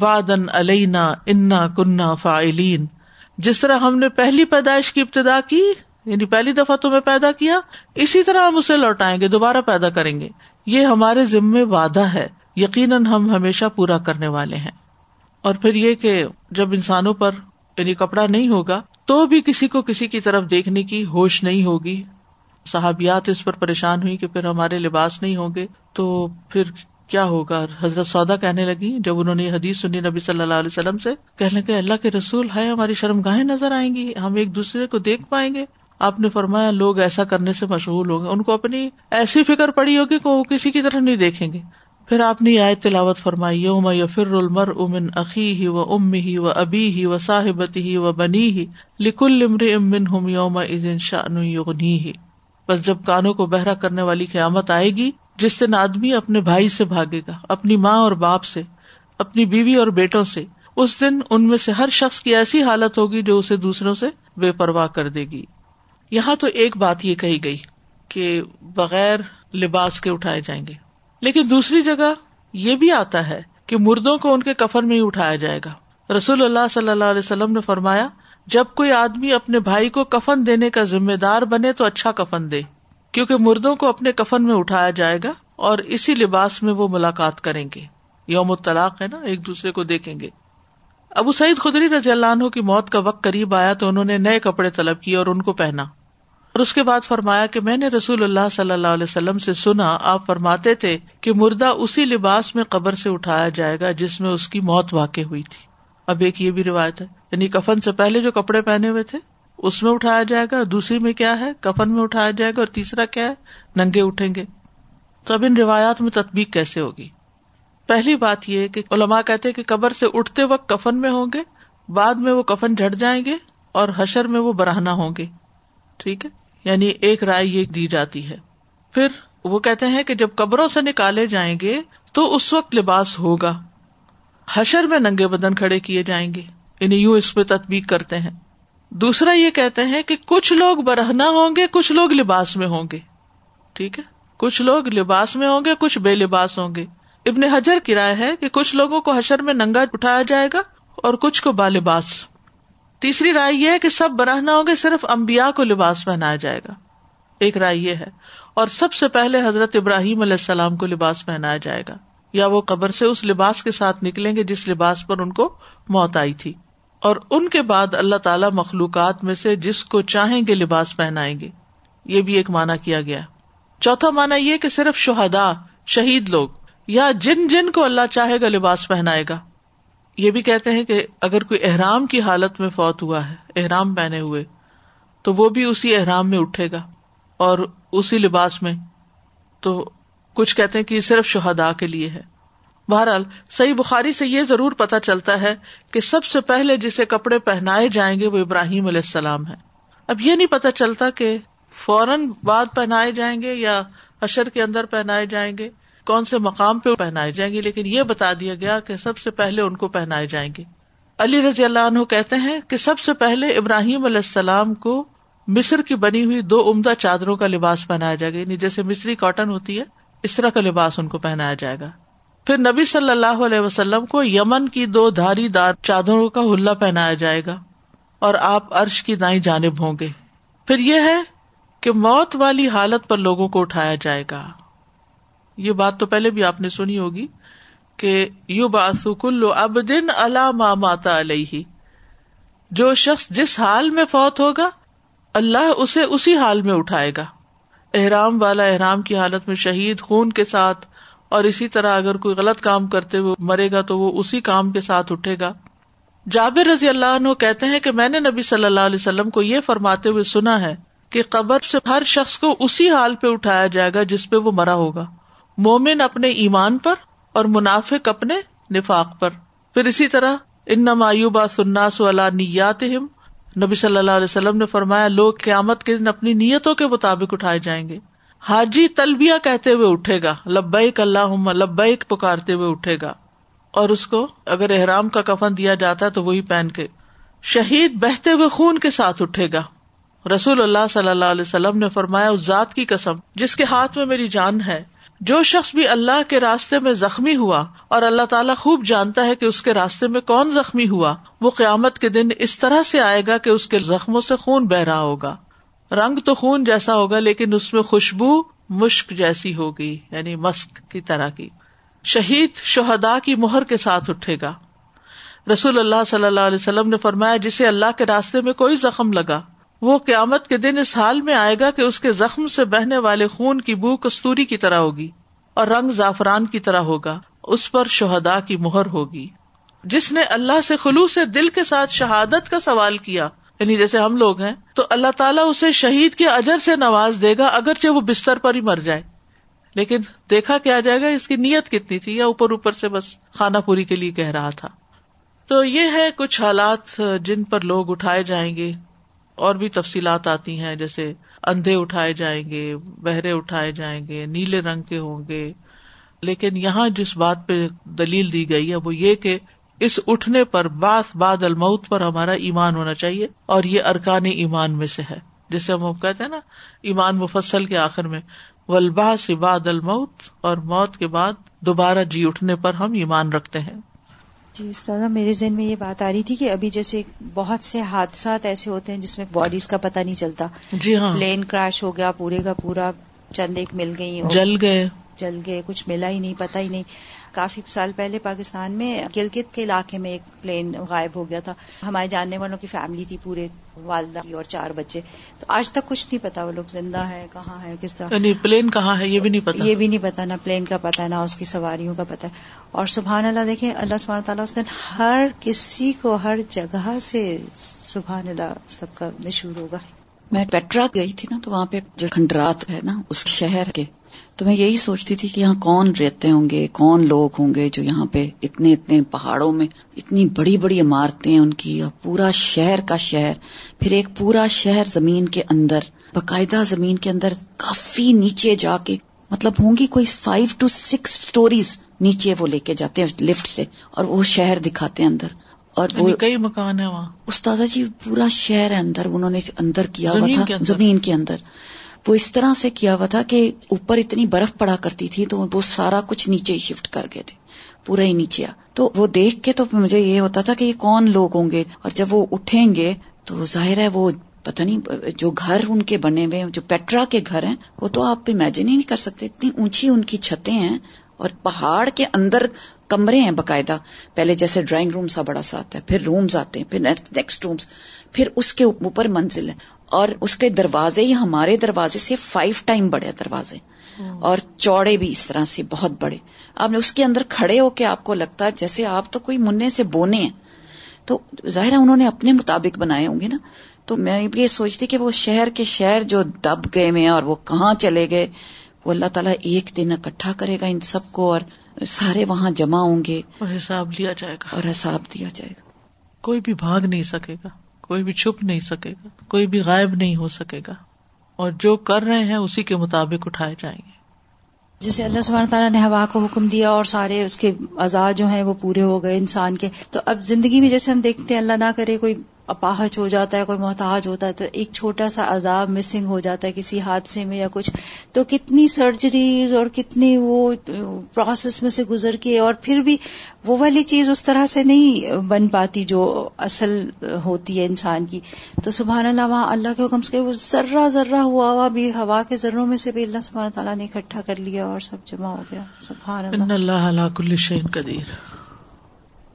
A: وادن علینا انا کنہ فائلین جس طرح ہم نے پہلی پیدائش کی ابتدا کی یعنی پہلی دفعہ تمہیں پیدا کیا، اسی طرح ہم اسے لوٹائیں گے، دوبارہ پیدا کریں گے۔ یہ ہمارے ذمے وعدہ ہے، یقیناً ہم ہمیشہ پورا کرنے والے ہیں۔ اور پھر یہ کہ جب انسانوں پر یعنی کپڑا نہیں ہوگا، تو بھی کسی کو کسی کی طرف دیکھنے کی ہوش نہیں ہوگی۔ صحابیات اس پر پریشان ہوئی کہ پھر ہمارے لباس نہیں ہوں گے، تو پھر کیا ہوگا؟ حضرت سودا کہنے لگی جب انہوں نے حدیث سنی نبی صلی اللہ علیہ وسلم سے، کہنے کہ اللہ کے رسول ہے ہماری شرم گاہیں نظر آئیں گی، ہم ایک دوسرے کو دیکھ پائیں گے۔ آپ نے فرمایا لوگ ایسا کرنے سے مشغول ہوں گے۔ ان کو اپنی ایسی فکر پڑی ہوگی کہ وہ کسی کی طرف نہیں دیکھیں گے۔ پھر آپ نے آئے تلاوت فرمائی، یوم یا المر امن عقی ہی و ام ہی و ابی ہی و صاحبتی ہی و بنی ہی لکل امر امن ہم یوم ازن شان ہی بس جب کانوں کو بہرا کرنے والی قیامت آئے گی، جس دن آدمی اپنے بھائی سے بھاگے گا، اپنی ماں اور باپ سے، اپنی بیوی اور بیٹوں سے، اس دن ان میں سے ہر شخص کی ایسی حالت ہوگی جو اسے دوسروں سے بے پرواہ کر دے گی۔ یہاں تو ایک بات یہ کہی گئی کہ بغیر لباس کے اٹھائے جائیں گے۔ لیکن دوسری جگہ یہ بھی آتا ہے کہ مردوں کو ان کے کفن میں ہی اٹھایا جائے گا۔ رسول اللہ صلی اللہ علیہ وسلم نے فرمایا، جب کوئی آدمی اپنے بھائی کو کفن دینے کا ذمہ دار بنے تو اچھا کفن دے، کیونکہ مردوں کو اپنے کفن میں اٹھایا جائے گا اور اسی لباس میں وہ ملاقات کریں گے۔ یوم الطلاق ہے نا، ایک دوسرے کو دیکھیں گے۔ ابو سعید خدری رضی اللہ عنہ کی موت کا وقت قریب آیا تو انہوں نے نئے کپڑے طلب کیے اور ان کو پہنا۔ اور اس کے بعد فرمایا کہ میں نے رسول اللہ صلی اللہ علیہ وسلم سے سنا، آپ فرماتے تھے کہ مردہ اسی لباس میں قبر سے اٹھایا جائے گا جس میں اس کی موت واقع ہوئی تھی۔ اب ایک یہ بھی روایت ہے یعنی کفن سے پہلے جو کپڑے پہنے ہوئے تھے، اس میں اٹھایا جائے گا، دوسری میں کیا ہے؟ کفن میں اٹھایا جائے گا اور تیسرا کیا ہے؟ ننگے اٹھیں گے۔ تو اب ان روایات میں تطبیق کیسے ہوگی؟ پہلی بات یہ کہ علماء کہتے کہ قبر سے اٹھتے وقت کفن میں ہوں گے، بعد میں وہ کفن جھٹ جائیں گے اور حشر میں وہ براہنا ہوں گے۔ ٹھیک ہے؟ یعنی ایک رائے یہ دی جاتی ہے۔ پھر وہ کہتے ہیں کہ جب قبروں سے نکالے جائیں گے تو اس وقت لباس ہوگا۔ حشر میں ننگے بدن کھڑے کیے جائیں گے۔ یعنی یوں اس پہ تطبیق کرتے ہیں۔ دوسرا یہ کہتے ہیں کہ کچھ لوگ برہنا ہوں گے، کچھ لوگ لباس میں ہوں گے۔ ٹھیک ہے؟ کچھ لوگ لباس میں ہوں گے، کچھ بے لباس ہوں گے۔ ابن حجر کی رائے ہے کہ کچھ لوگوں کو حشر میں ننگا اٹھایا جائے گا اور کچھ کو با لباس۔ تیسری رائے یہ ہے کہ سب برہنا ہوں گے، صرف امبیا کو لباس پہنایا جائے گا۔ ایک رائے یہ ہے۔ اور سب سے پہلے حضرت ابراہیم علیہ السلام کو لباس پہنایا جائے گا۔ یا وہ قبر سے اس لباس کے ساتھ نکلیں گے جس لباس پر ان کو موت آئی تھی۔ اور ان کے بعد اللہ تعالی مخلوقات میں سے جس کو چاہیں گے لباس پہنائیں گے۔ یہ بھی ایک مانا کیا گیا۔ چوتھا مانا یہ کہ صرف شہدا شہید لوگ یا جن جن کو اللہ چاہے گا لباس پہنائے گا۔ یہ بھی کہتے ہیں کہ اگر کوئی احرام کی حالت میں فوت ہوا ہے، احرام پہنے ہوئے، تو وہ بھی اسی احرام میں اٹھے گا اور اسی لباس میں۔ تو کچھ کہتے ہیں کہ صرف شہدا کے لیے ہے۔ بہرحال، صحیح بخاری سے یہ ضرور پتا چلتا ہے کہ سب سے پہلے جسے کپڑے پہنائے جائیں گے وہ ابراہیم علیہ السلام ہے اب یہ نہیں پتا چلتا کہ فوراً بعد پہنائے جائیں گے یا اشر کے اندر پہنائے جائیں گے۔ کون سے مقام پہ پہنائے جائیں گے لیکن یہ بتا دیا گیا کہ سب سے پہلے ان کو پہنائے جائیں گے علی رضی اللہ عنہ کہتے ہیں کہ سب سے پہلے ابراہیم علیہ السلام کو مصر کی بنی ہوئی دو عمدہ چادروں کا لباس پہنایا جائے گا یعنی جیسے مصری کاٹن ہوتی ہے، اس طرح کا لباس ان کو پہنایا جائے گا۔ پھر نبی صلی اللہ علیہ وسلم کو یمن کی دو دھاری دار چادروں کا ہلا پہنایا جائے گا اور آپ عرش کی دائیں جانب ہوں گے۔ پھر یہ ہے کہ موت والی حالت پر لوگوں کو اٹھایا جائے گا۔ یہ بات تو پہلے بھی آپ نے سنی ہوگی کہ یو باسکل اب دن اللہ ماتا علیہ۔ جو شخص جس حال میں فوت ہوگا، اللہ اسے اسی حال میں اٹھائے گا۔ احرام والا احرام کی حالت میں شہید خون کے ساتھ اور اسی طرح اگر کوئی غلط کام کرتے ہوئے مرے گا تو وہ اسی کام کے ساتھ اٹھے گا۔ جابر رضی اللہ عنہ کہتے ہیں کہ میں نے نبی صلی اللہ علیہ وسلم کو یہ فرماتے ہوئے سنا ہے کہ قبر سے ہر شخص کو اسی حال پہ اٹھایا جائے گا جس پہ وہ مرا ہوگا۔ مومن اپنے ایمان پر اور منافق اپنے نفاق پر۔ پھر اسی طرح ان نمایوبا سناس والا نیات نبی صلی اللہ علیہ وسلم نے فرمایا، لوگ قیامت کے دن اپنی نیتوں کے مطابق اٹھائے جائیں گے۔ حاجی تلبیا کہتے ہوئے اٹھے گا، لبیک اللہ لبیک پکارتے ہوئے اٹھے گا۔ اور اس کو اگر احرام کا کفن دیا جاتا ہے تو وہی پہن کے شہید بہتے ہوئے خون کے ساتھ اٹھے گا۔ رسول اللہ صلی اللہ علیہ وسلم نے فرمایا، اس ذات کی قسم، جس کے ہاتھ میں میری جان ہے جو شخص بھی اللہ کے راستے میں زخمی ہوا اور اللہ تعالیٰ خوب جانتا ہے کہ اس کے راستے میں کون زخمی ہوا، وہ قیامت کے دن اس طرح سے آئے گا کہ اس کے زخموں سے خون بہ رہا ہوگا۔ رنگ تو خون جیسا ہوگا، لیکن اس میں خوشبو مشک جیسی ہوگی یعنی مسک کی طرح کی۔ شہید شہدا کی مہر کے ساتھ اٹھے گا۔ رسول اللہ صلی اللہ علیہ وسلم نے فرمایا، جسے اللہ کے راستے میں کوئی زخم لگا وہ قیامت کے دن اس حال میں آئے گا کہ اس کے زخم سے بہنے والے خون کی بو کستوری کی طرح ہوگی اور رنگ زعفران کی طرح ہوگا، اس پر شہدا کی مہر ہوگی۔ جس نے اللہ سے خلوص سے دل کے ساتھ شہادت کا سوال کیا یعنی جیسے ہم لوگ ہیں، تو اللہ تعالیٰ اسے شہید کے اجر سے نواز دے گا اگرچہ وہ بستر پر ہی مر جائے۔ لیکن دیکھا کیا جائے گا، اس کی نیت کتنی تھی، یا اوپر اوپر سے بس کھانا پوری کے لیے کہہ رہا تھا۔ تو یہ ہے کچھ حالات جن پر لوگ اٹھائے جائیں گے۔ اور بھی تفصیلات آتی ہیں، جیسے اندھے اٹھائے جائیں گے، بہرے اٹھائے جائیں گے، نیلے رنگ کے ہوں گے۔ لیکن یہاں جس بات پہ دلیل دی گئی ہے، وہ یہ کہ اس اٹھنے پر باس باد الموت پر ہمارا ایمان ہونا چاہیے اور یہ ارکان ایمان میں سے ہے۔ جسے ہم کہتے ہیں نا، ایمان مفصل کے آخر میں ولبا سے باد الموت اور موت کے بعد دوبارہ جی اٹھنے پر ہم ایمان رکھتے ہیں۔
C: جی استاد میرے ذہن میں یہ بات آ رہی تھی کہ ابھی جیسے بہت سے حادثات ایسے ہوتے ہیں جس میں باڈیز کا پتہ نہیں چلتا۔
A: جی ہاں۔
C: پلین کراش ہو گیا پورے کا پورا چند ایک مل گئی
A: جل گئے۔
C: جل گئے کچھ ملا ہی نہیں پتہ ہی نہیں۔ کافی سال پہلے پاکستان میں گلگت کے علاقے میں ایک پلین غائب ہو گیا تھا۔ ہمارے جاننے والوں کی فیملی تھی پورے والدہ کی اور چار بچے۔ تو آج تک کچھ نہیں پتا وہ لوگ زندہ ہے کہاں ہے کس طرح۔
A: یعنی پلین کہاں ہے یہ بھی نہیں پتا
C: یہ بھی نہیں پتا نہ پلین کا پتا نہ اس کی سواریوں کا پتا اور سبحان اللہ دیکھیں، اللہ سبحانہ تعالیٰ اس دن ہر کسی کو ہر جگہ سے سبحان اللہ سب کا مشہور ہوگا۔
D: میں پیٹرا گئی تھی نا تو وہاں پہ جو کھنڈرات ہے نا، اس شہر کے، تو میں یہی سوچتی تھی کہ یہاں کون رہتے ہوں گے، کون لوگ ہوں گے جو یہاں پہ اتنے اتنے پہاڑوں میں اتنی بڑی بڑی عمارتیں ان کی اور پورا شہر کا شہر۔ پھر ایک پورا شہر زمین کے اندر، باقاعدہ زمین کے اندر کافی نیچے جا کے مطلب ہوں گی کوئی فائیو ٹو سکس اسٹوریز نیچے وہ لے کے جاتے ہیں لفٹ سے اور وہ شہر دکھاتے ہیں اندر اور وہ
A: یعنی کئی مکان ہے وہاں؟
D: استاذہ جی پورا شہر ہے اندر انہوں نے اندر کیا ہوا تھا؟ زمین کے اندر۔ وہ اس طرح سے کیا ہوا تھا کہ اوپر اتنی برف پڑا کرتی تھی تو وہ سارا کچھ نیچے ہی شفٹ کر گئے تھے پورا ہی نیچے۔ تو وہ دیکھ کے تو مجھے یہ ہوتا تھا کہ یہ کون لوگ ہوں گے؟ اور جب وہ اٹھیں گے تو ظاہر ہے وہ پتہ نہیں جو گھر ان کے بنے ہوئے جو پیٹرا کے گھر ہیں وہ تو آپ امیجن ہی نہیں کر سکتے۔ اتنی اونچی ان کی چھتیں ہیں اور پہاڑ کے اندر کمرے ہیں باقاعدہ۔ پہلے جیسے ڈرائنگ روم سا بڑا سا آتا ہے پھر رومز آتے ہیں پھر نیکسٹ رومز پھر اس کے اوپر منزل ہے۔ اور اس کے دروازے ہی ہمارے دروازے سے فائیو ٹائم بڑے دروازے۔ اور چوڑے بھی اس طرح سے بہت بڑے۔ آپ نے اس کے اندر کھڑے ہو کے آپ کو لگتا ہے جیسے آپ تو کوئی منہ سے بونے ہیں۔ تو ظاہر ہے انہوں نے اپنے مطابق بنائے ہوں گے نا۔ تو میں یہ سوچتی کہ وہ شہر کے شہر جو دب گئے میں اور وہ کہاں چلے گئے وہ اللہ تعالیٰ ایک دن اکٹھا کرے گا ان سب کو اور سارے وہاں جمع ہوں گے
A: اور حساب لیا جائے گا۔
D: اور حساب دیا جائے گا۔
A: کوئی بھی بھاگ نہیں سکے گا کوئی بھی چھپ نہیں سکے گا کوئی بھی غائب نہیں ہو سکے گا۔ اور جو کر رہے ہیں اسی کے مطابق اٹھائے جائیں گے۔
C: جیسے اللہ سبحانہ تعالیٰ نے ہوا کو حکم دیا اور سارے اس کے اعضاء جو ہیں وہ پورے ہو گئے انسان کے۔ تو اب زندگی میں جیسے ہم دیکھتے ہیں اللہ نہ کرے کوئی اپاہج ہو جاتا ہے، کوئی محتاج ہوتا ہے، تو ایک چھوٹا سا عذاب مسنگ ہو جاتا ہے کسی حادثے میں یا کچھ۔ تو کتنی سرجریز اور کتنی وہ پروسیس میں سے گزر کے اور پھر بھی وہ والی چیز اس طرح سے نہیں بن پاتی جو اصل ہوتی ہے انسان کی۔ تو سبحان اللہ، وہاں اللہ کے حکم سے وہ ذرہ ذرہ ہوا ہوا بھی ہوا کے ذروں میں سے بھی اللہ سبحانہ تعالیٰ نے اکٹھا کر لیا اور سب جمع ہو گیا۔ سبحان
A: ان
C: اللہ
A: اللہ کل شین قدیر۔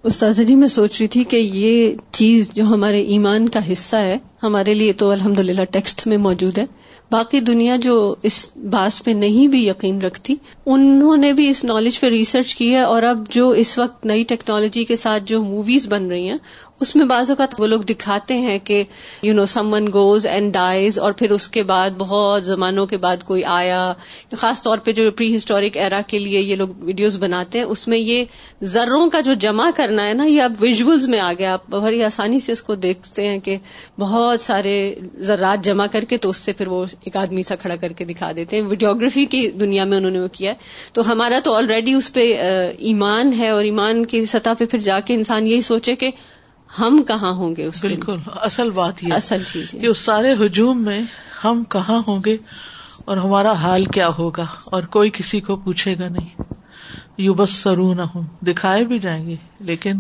E: استاذہ جی میں سوچ رہی تھی کہ یہ چیز جو ہمارے ایمان کا حصہ ہے، ہمارے لیے تو الحمد للہ ٹیکسٹ میں موجود ہے۔ باقی دنیا جو اس باس پہ نہیں بھی یقین رکھتی، انہوں نے بھی اس نالج پہ ریسرچ کی ہے اور اب جو اس وقت نئی ٹیکنالوجی کے ساتھ جو موویز بن رہی ہیں اس میں بعض اوقات وہ لوگ دکھاتے ہیں کہ you know someone goes and dies اور پھر اس کے بعد بہت زمانوں کے بعد کوئی آیا. خاص طور پہ جو پری ہسٹورک ایرا کے لیے یہ لوگ ویڈیوز بناتے ہیں، اس میں یہ ذروں کا جو جمع کرنا ہے نا، یہ اب ویژولز میں آ گیا. آپ بڑی آسانی سے اس کو دیکھتے ہیں کہ بہت سارے ذرات جمع کر کے تو اس سے پھر وہ ایک آدمی سا کھڑا کر کے دکھا دیتے ہیں. ویڈیوگرافی کی دنیا میں انہوں نے وہ کیا ہے. تو ہمارا تو آلریڈی اس پہ ایمان ہے اور ایمان کی سطح پہ پھر جا کے انسان یہی سوچے کہ ہم کہاں ہوں گے اس
A: بالکل اصل بات یہ
E: اصل چیز
A: کہ اس سارے ہجوم میں ہم کہاں ہوں گے اور ہمارا حال کیا ہوگا اور کوئی کسی کو پوچھے گا نہیں۔ یو بس سرو نہ ہوں دکھائے بھی جائیں گے لیکن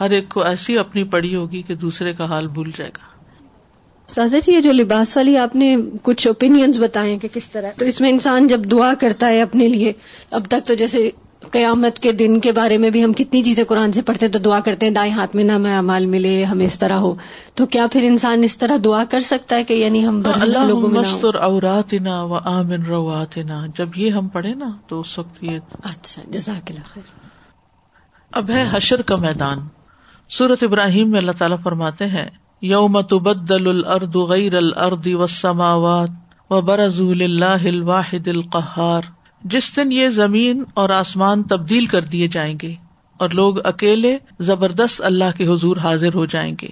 A: ہر ایک کو ایسی اپنی پڑی ہوگی کہ دوسرے کا حال بھول جائے گا۔
E: سازا جی یہ جو لباس والی آپ نے کچھ اوپینئنس بتائے کہ کس طرح؟ تو اس میں انسان جب دعا کرتا ہے اپنے لیے اب تک تو جیسے قیامت کے دن کے بارے میں بھی ہم کتنی چیزیں قرآن سے پڑھتے تو دعا کرتے ہیں دائیں ہاتھ میں نہ میں امال ملے ہمیں اس طرح ہو۔ تو کیا پھر انسان اس طرح دعا کر سکتا ہے کہ یعنی ہم
A: اللہ
E: لوگوں؟
A: مستر اورات نا و آمن روات نا جب یہ ہم پڑھے نا تو اس وقت یہ
E: اچھا جزاک اللہ خیر۔
A: اب ہے حشر کا میدان۔ سورت ابراہیم میں اللہ تعالیٰ فرماتے ہیں یوم تبدل الارض غیر الارض والسماوات و برز اللہ الواحد القہار۔ جس دن یہ زمین اور آسمان تبدیل کر دیے جائیں گے اور لوگ اکیلے زبردست اللہ کے حضور حاضر ہو جائیں گے۔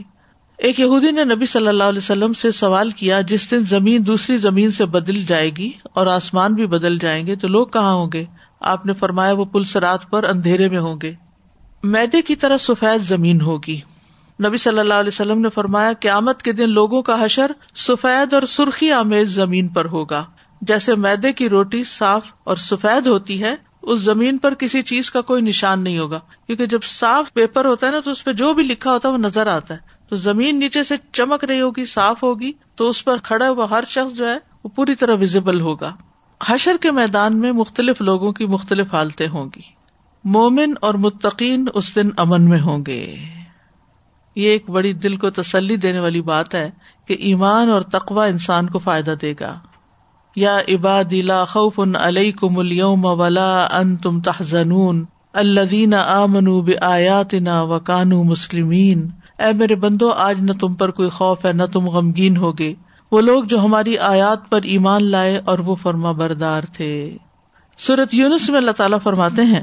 A: ایک یہودی نے نبی صلی اللہ علیہ وسلم سے سوال کیا، جس دن زمین دوسری زمین سے بدل جائے گی اور آسمان بھی بدل جائیں گے، تو لوگ کہاں ہوں گے؟ آپ نے فرمایا وہ پلسرات پر اندھیرے میں ہوں گے۔ میدے کی طرح سفید زمین ہوگی۔ نبی صلی اللہ علیہ وسلم نے فرمایا، قیامت کے دن لوگوں کا حشر سفید اور سرخی آمیز زمین پر ہوگا۔ جیسے میدے کی روٹی صاف اور سفید ہوتی ہے، اس زمین پر کسی چیز کا کوئی نشان نہیں ہوگا۔ کیونکہ جب صاف پیپر ہوتا ہے نا، تو اس پہ جو بھی لکھا ہوتا ہے وہ نظر آتا ہے۔ تو زمین نیچے سے چمک رہی ہوگی، صاف ہوگی، تو اس پر کھڑا ہوا ہر شخص جو ہے، وہ پوری طرح ویزیبل ہوگا۔ حشر کے میدان میں مختلف لوگوں کی مختلف حالتیں ہوں گی۔ مومن اور متقین اس دن امن میں ہوں گے۔ یہ ایک بڑی دل کو تسلی دینے والی بات ہے کہ ایمان اور تقوا انسان کو فائدہ دے گا۔ یا عباد لا خوف علیکم اليوم ولا انتم تحزنون. الذین آمنوا بآیاتنا وکانوا مسلمین. اے میرے بندو، آج نہ تم پر کوئی خوف ہے، نہ تم غمگین ہوگے. وہ لوگ جو ہماری آیات پر ایمان لائے اور وہ فرما بردار تھے۔ سورت یونس میں اللہ تعالیٰ فرماتے ہیں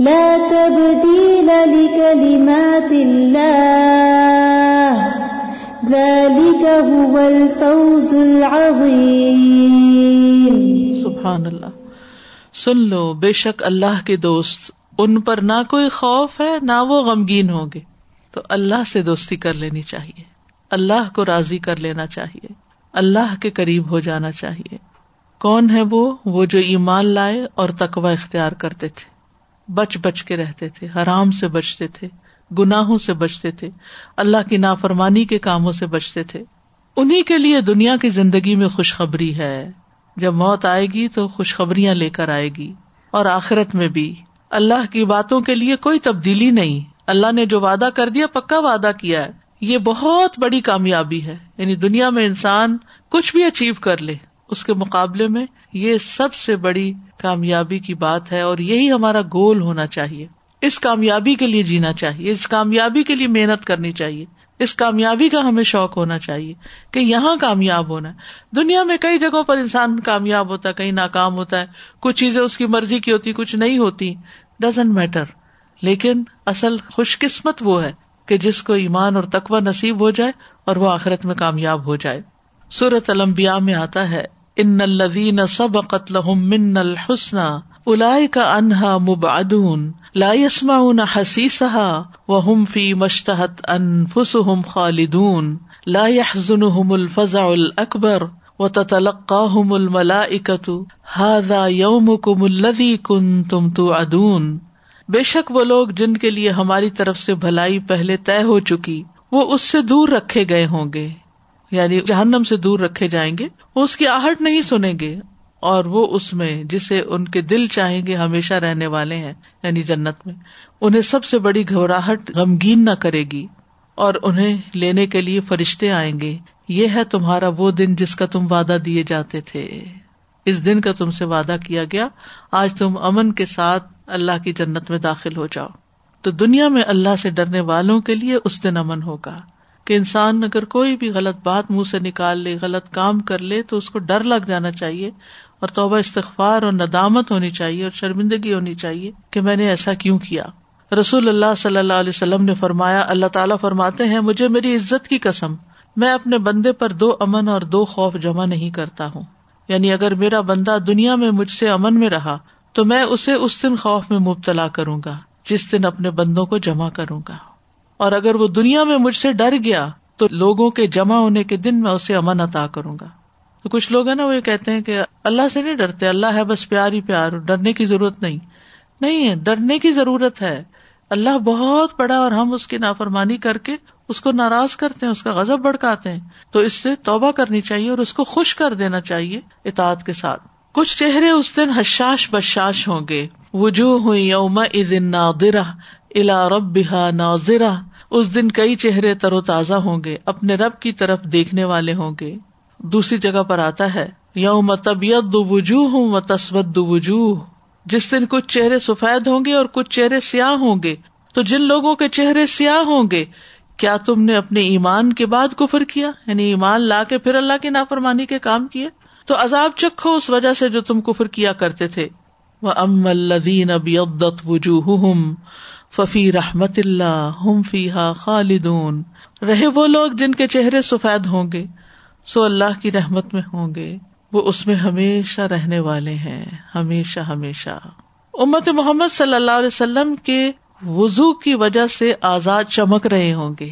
B: لا تبديل لكلمات الله. ذلك هو الفوز العظيم.
A: سبحان اللہ سن لو، بے شک اللہ کے دوست، ان پر نہ کوئی خوف ہے، نہ وہ غمگین ہوں گے۔ تو اللہ سے دوستی کر لینی چاہیے۔ اللہ کو راضی کر لینا چاہیے۔ اللہ کے قریب ہو جانا چاہیے۔ کون ہے وہ؟ وہ جو ایمان لائے اور تقوا اختیار کرتے تھے۔ بچ بچ کے رہتے تھے، حرام سے بچتے تھے، گناہوں سے بچتے تھے، اللہ کی نافرمانی کے کاموں سے بچتے تھے۔ انہیں کے لیے دنیا کی زندگی میں خوشخبری ہے۔ جب موت آئے گی تو خوشخبریاں لے کر آئے گی۔ اور آخرت میں بھی۔ اللہ کی باتوں کے لیے کوئی تبدیلی نہیں۔ اللہ نے جو وعدہ کر دیا، پکا وعدہ کیا ہے۔ یہ بہت بڑی کامیابی ہے۔ یعنی دنیا میں انسان کچھ بھی اچیو کر لے، اس کے مقابلے میں یہ سب سے بڑی کامیابی کی بات ہے اور یہی ہمارا گول ہونا چاہیے۔ اس کامیابی کے لیے جینا چاہیے، اس کامیابی کے لیے محنت کرنی چاہیے۔ اس کامیابی کا ہمیں شوق ہونا چاہیے کہ یہاں کامیاب ہونا ہے۔ دنیا میں کئی جگہوں پر انسان کامیاب ہوتا ہے، کہیں ناکام ہوتا ہے۔ کچھ چیزیں اس کی مرضی کی ہوتی، کچھ نہیں ہوتی۔ ڈزنٹ میٹر لیکن اصل خوش قسمت وہ ہے کہ جس کو ایمان اور تقوی نصیب ہو جائے اور وہ آخرت میں کامیاب ہو جائے۔ سورت المبیا میں آتا ہے ان الدین سب قتل من الحسن الا کا انہا مبادون لا يسمعون اون حسیسا و ہم فی مشتحت انفسهم خالدون لا يحزنهم الفزع الاکبر و تتلقاهم الملائکة هذا يومكم الذي كنتم توعدون بے شک وہ لوگ جن کے لیے ہماری طرف سے بھلائی پہلے طے ہو چکی وہ اس سے دور رکھے گئے ہوں گے یعنی جہنم سے دور رکھے جائیں گے، وہ اس کی آہٹ نہیں سنیں گے، اور وہ اس میں جسے ان کے دل چاہیں گے ہمیشہ رہنے والے ہیں یعنی جنت میں۔ انہیں سب سے بڑی گھبراہٹ غمگین نہ کرے گی، اور انہیں لینے کے لیے فرشتے آئیں گے۔ یہ ہے تمہارا وہ دن جس کا تم وعدہ دیے جاتے تھے۔ اس دن کا تم سے وعدہ کیا گیا، آج تم امن کے ساتھ اللہ کی جنت میں داخل ہو جاؤ۔ تو دنیا میں اللہ سے ڈرنے والوں کے لیے اس دن امن ہوگا۔ کہ انسان اگر کوئی بھی غلط بات منہ سے نکال لے، غلط کام کر لے، تو اس کو ڈر لگ جانا چاہیے اور توبہ استغفار اور ندامت ہونی چاہیے اور شرمندگی ہونی چاہیے کہ میں نے ایسا کیوں کیا۔ رسول اللہ صلی اللہ علیہ وسلم نے فرمایا، اللہ تعالیٰ فرماتے ہیں، مجھے میری عزت کی قسم، میں اپنے بندے پر دو امن اور دو خوف جمع نہیں کرتا ہوں۔ یعنی اگر میرا بندہ دنیا میں مجھ سے امن میں رہا، تو میں اسے اس دن خوف میں مبتلا کروں گا، جس دن اپنے بندوں کو جمع کروں گا۔ اور اگر وہ دنیا میں مجھ سے ڈر گیا تو لوگوں کے جمع ہونے کے دن میں اسے امن عطا کروں گا۔ تو کچھ لوگ ہیں نا وہ یہ کہتے ہیں کہ اللہ سے نہیں ڈرتے، اللہ ہے بس پیار ہی پیار، ڈرنے کی ضرورت نہیں۔ نہیں ہے، ڈرنے کی ضرورت ہے۔ اللہ بہت بڑا اور ہم اس کی نافرمانی کر کے اس کو ناراض کرتے ہیں، اس کا غزب بڑکاتے ہیں۔ تو اس سے توبہ کرنی چاہیے اور اس کو خوش کر دینا چاہیے اطاعت کے ساتھ۔ کچھ چہرے اس دن حشاش بشاش ہوں گے۔ وجوہ ہوئی یوم نادرا الا رب ناظرا اس دن کئی چہرے تر و تازہ ہوں گے، اپنے رب کی طرف دیکھنے والے ہوں گے۔ دوسری جگہ پر آتا ہے، یوم طبیعت وجوہ ہوں و تسبت وجوہ۔ جس دن کچھ چہرے سفید ہوں گے اور کچھ چہرے سیاہ ہوں گے۔ تو جن لوگوں کے چہرے سیاہ ہوں گے، کیا تم نے اپنے ایمان کے بعد کفر کیا؟ یعنی ایمان لا کے پھر اللہ کی نافرمانی کے کام کیے؟ تو عذاب چکھو اس وجہ سے جو تم کفر کیا کرتے تھے۔ وہ ام الدین ابیدت وجوہ ففی رحمت اللہ، ہم فی ہا خالدون۔ رہے وہ لوگ جن کے چہرے سفید ہوں گے، سو اللہ کی رحمت میں ہوں گے۔ وہ اس میں ہمیشہ رہنے والے ہیں، ہمیشہ ہمیشہ۔ امت محمد صلی اللہ علیہ وسلم کے وضو کی وجہ سے آزاد چمک رہے ہوں گے۔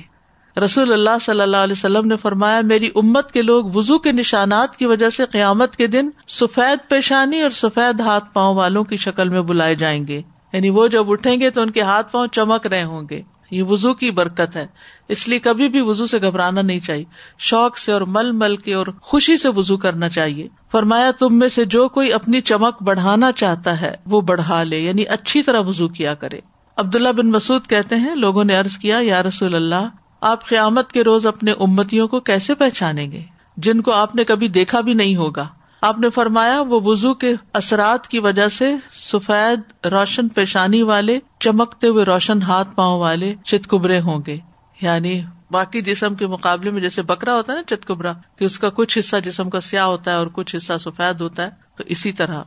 A: رسول اللہ صلی اللہ علیہ وسلم نے فرمایا، میری امت کے لوگ وزو کے نشانات کی وجہ سے قیامت کے دن سفید پیشانی اور سفید ہاتھ پاؤں والوں کی شکل میں بلائے جائیں گے۔ یعنی وہ جب اٹھیں گے تو ان کے ہاتھ پاؤں چمک رہے ہوں گے۔ یہ وزو کی برکت ہے۔ اس لیے کبھی بھی وزو سے گھبرانا نہیں چاہیے۔ شوق سے اور مل مل کے اور خوشی سے وزو کرنا چاہیے۔ فرمایا، تم میں سے جو کوئی اپنی چمک بڑھانا چاہتا ہے، وہ بڑھا لے یعنی اچھی طرح وزو کیا کرے۔ عبداللہ بن مسعد کہتے ہیں، لوگوں نے ارض کیا، یا رسول اللہ، آپ قیامت کے روز اپنے امتیوں کو کیسے پہچانیں گے؟ جن کو آپ نے کبھی دیکھا بھی نہیں ہوگا۔ آپ نے فرمایا، وہ وزو کے اثرات کی وجہ سے سفید روشن پیشانی والے، چمکتے ہوئے روشن ہاتھ پاؤں والے چتکبرے ہوں گے۔ یعنی باقی جسم کے مقابلے میں جیسے بکرا ہوتا ہے نا چتکبرا کہ اس کا کچھ حصہ جسم کا سیاہ ہوتا ہے اور کچھ حصہ سفید ہوتا ہے، تو اسی طرح۔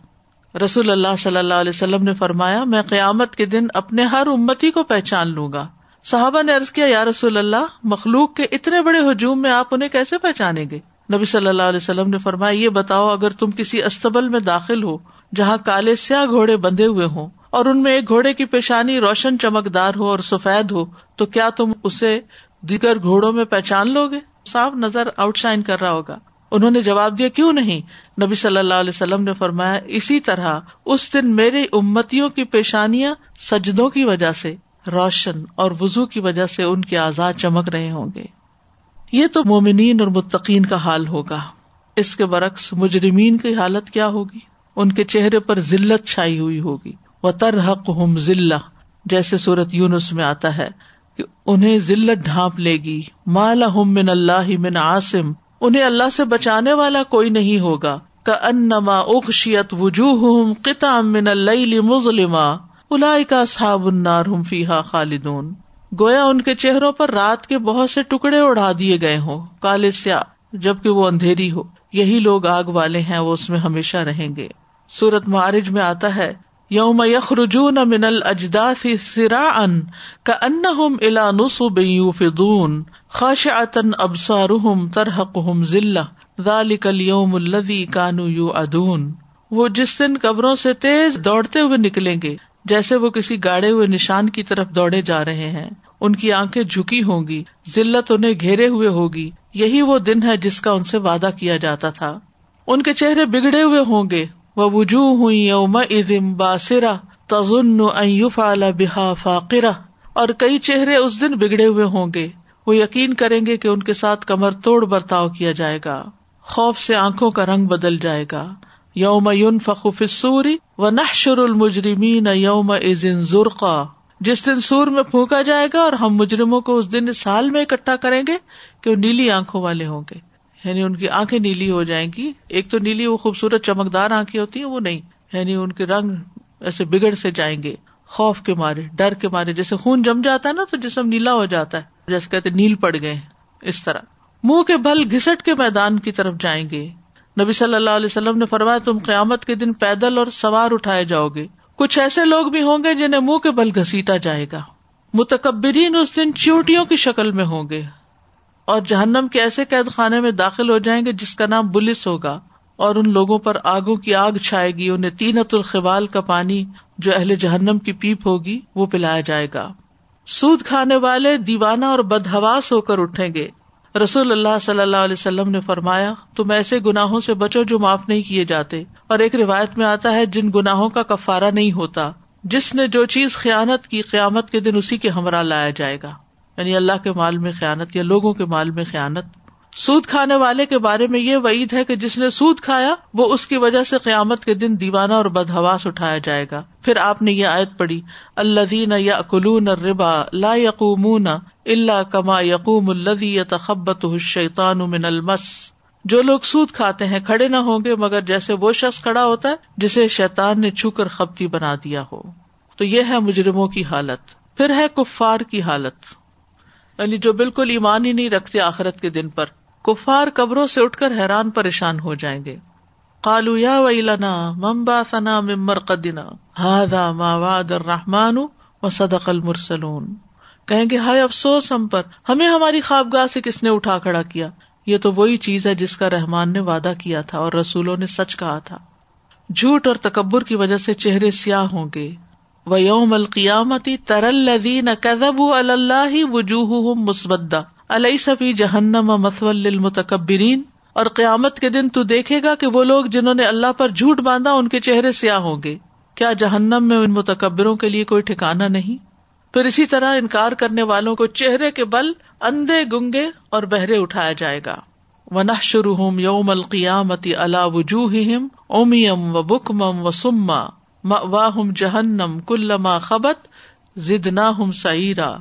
A: رسول اللہ صلی اللہ علیہ وسلم نے فرمایا، میں قیامت کے دن اپنے ہر امتی کو پہچان لوں گا۔ صحابہ نے ارض کیا، یا رسول اللہ، مخلوق کے اتنے بڑے ہجوم میں آپ انہیں کیسے پہچانیں گے؟ نبی صلی اللہ علیہ وسلم نے فرمایا، یہ بتاؤ، اگر تم کسی استبل میں داخل ہو، جہاں کالے سیاہ گھوڑے بندھے ہوئے ہوں، اور ان میں ایک گھوڑے کی پیشانی روشن چمکدار ہو اور سفید ہو، تو کیا تم اسے دیگر گھوڑوں میں پہچان لو گے؟ صاف نظر آؤٹ شائن کر رہا ہوگا۔ انہوں نے جواب دیا، کیوں نہیں؟ نبی صلی اللہ علیہ وسلم نے فرمایا، اسی طرح اس دن میری امتیوں کی پیشانیاں سجدوں کی وجہ سے روشن اور وزو کی وجہ سے ان کے آزاد چمک رہے ہوں گے۔ یہ تو مومنین اور متقین کا حال ہوگا۔ اس کے برعکس مجرمین کی حالت کیا ہوگی؟ ان کے چہرے پر ذلت چھائی ہوئی ہوگی۔ وہ ترحق ہم ذلہ جیسے صورت یونس میں آتا ہے کہ انہیں ذلت ڈھانپ لے گی۔ مالا ہم من اللہ من عاصم۔ انہیں اللہ سے بچانے والا کوئی نہیں ہوگا۔ کا انما اخشیت وجوہ قطع من اللیل مظلما۔ کا صحاب النار فیحا خالدون۔ گویا ان کے چہروں پر رات کے بہت سے ٹکڑے اڑا دیے گئے ہوں۔ کالے سیا جبکہ وہ اندھیری ہو۔ یہی لوگ آگ والے ہیں، وہ اس میں ہمیشہ رہیں گے۔ سورت معارج میں آتا ہے، یوم یخ رجون من الجدا سرا ان کا ان الا نصب فدون خاش عطن ابسار ترحق ذلہ۔ ذالک اليوم الذي كانوا يوعدون وہ جس دن قبروں سے تیز دوڑتے ہوئے نکلیں گے، جیسے وہ کسی گاڑے ہوئے نشان کی طرف دوڑے جا رہے ہیں۔ ان کی آنکھیں جھکی ہوں گی، ذلت انہیں گھیرے ہوئے ہوگی۔ یہی وہ دن ہے جس کا ان سے وعدہ کیا جاتا تھا۔ ان کے چہرے بگڑے ہوئے ہوں گے۔ وہ وجوہ ہوئی یوم ادم باسرا تزن بحا فاقرا اور کئی چہرے اس دن بگڑے ہوئے ہوں گے۔ وہ یقین کریں گے کہ ان کے ساتھ کمر توڑ برتاؤ کیا جائے گا۔ خوف سے آنکھوں کا رنگ بدل جائے گا۔ یوم یون فخوف سوری و نحشر المجرمین یوم ازن ذرقا جس دن سور میں پھونکا جائے گا اور ہم مجرموں کو اس دن اس حال میں اکٹھا کریں گے کہ وہ نیلی آنکھوں والے ہوں گے۔ یعنی ان کی آنکھیں نیلی ہو جائیں گی۔ ایک تو نیلی وہ خوبصورت چمکدار آنکھیں ہوتی ہیں، وہ نہیں۔ یعنی ان کے رنگ ایسے بگڑ سے جائیں گے، خوف کے مارے، ڈر کے مارے۔ جیسے خون جم جاتا ہے نا، تو جسم نیلا ہو جاتا ہے۔ جیسے کہتے نیل پڑ گئے اس طرح۔ منہ کے بل گھسٹ کے میدان کی طرف جائیں گے۔ نبی صلی اللہ علیہ وسلم نے فرمایا، تم قیامت کے دن پیدل اور سوار اٹھائے جاؤ گے۔ کچھ ایسے لوگ بھی ہوں گے جنہیں منہ کے بل گھسیٹا جائے گا۔ متکبرین اس دن چیوٹیوں کی شکل میں ہوں گے۔ اور جہنم کے ایسے قید خانے میں داخل ہو جائیں گے جس کا نام بلس ہوگا۔ اور ان لوگوں پر آگوں کی آگ چھائے گی۔ انہیں تینت الخبال کا پانی جو اہل جہنم کی پیپ ہوگی، وہ پلایا جائے گا۔ سود کھانے والے دیوانہ اور بدہواس ہو کر اٹھیں گے۔ رسول اللہ صلی اللہ علیہ وسلم نے فرمایا، تم ایسے گناہوں سے بچو جو معاف نہیں کیے جاتے۔ اور ایک روایت میں آتا ہے، جن گناہوں کا کفارا نہیں ہوتا، جس نے جو چیز خیانت کی، قیامت کے دن اسی کے ہمراہ لایا جائے گا۔ یعنی اللہ کے مال میں خیانت یا لوگوں کے مال میں خیانت۔ سود کھانے والے کے بارے میں یہ وعید ہے کہ جس نے سود کھایا، وہ اس کی وجہ سے قیامت کے دن دیوانہ اور بدہواس اٹھایا جائے گا۔ پھر آپ نے یہ آیت پڑھی اللہ دین یا اکلون ربا لا یقومون اللہ کما یقوم الدی تخبت شیطان من المس۔ جو لوگ سود کھاتے ہیں، کھڑے نہ ہوں گے، مگر جیسے وہ شخص کھڑا ہوتا ہے، جسے شیطان نے چھو کر خپتی بنا دیا ہو۔ تو یہ ہے مجرموں کی حالت۔ پھر ہے کفار کی حالت۔ یعنی جو بالکل ایمان ہی نہیں رکھتے آخرت کے دن پر۔ کفار قبروں سے اٹھ کر حیران پریشان ہو جائیں گے۔ کالو یا ویلنا ممبا ثنا ممر قدنا ہاضا ماواد الرحمان و صدق المرسلون۔ کہیں گے ہائے افسوس ہم پر، ہمیں ہماری خوابگاہ سے کس نے اٹھا کھڑا کیا؟ یہ تو وہی چیز ہے جس کا رحمان نے وعدہ کیا تھا اور رسولوں نے سچ کہا تھا۔ جھوٹ اور تکبر کی وجہ سے چہرے سیاہ ہوں گے۔ و یوم القیامتی ترلدین کزب اللہ وجوہ مسبدہ علیہ سفی جہنم مسول المتکبرین اور قیامت کے دن تو دیکھے گا کہ وہ لوگ جنہوں نے اللہ پر جھوٹ باندھا ان کے چہرے سیاہ ہوں گے۔ کیا جہنم میں ان متکبروں کے لیے کوئی ٹھکانا نہیں؟ پھر اسی طرح انکار کرنے والوں کو چہرے کے بل اندھے گنگے اور بہرے اٹھایا جائے گا۔ ونہ شروع یوم القیامتی اللہ وجوہ اومیم و بکمم و سما واہم جہنم کلما خبت زد نہ ہم سعرا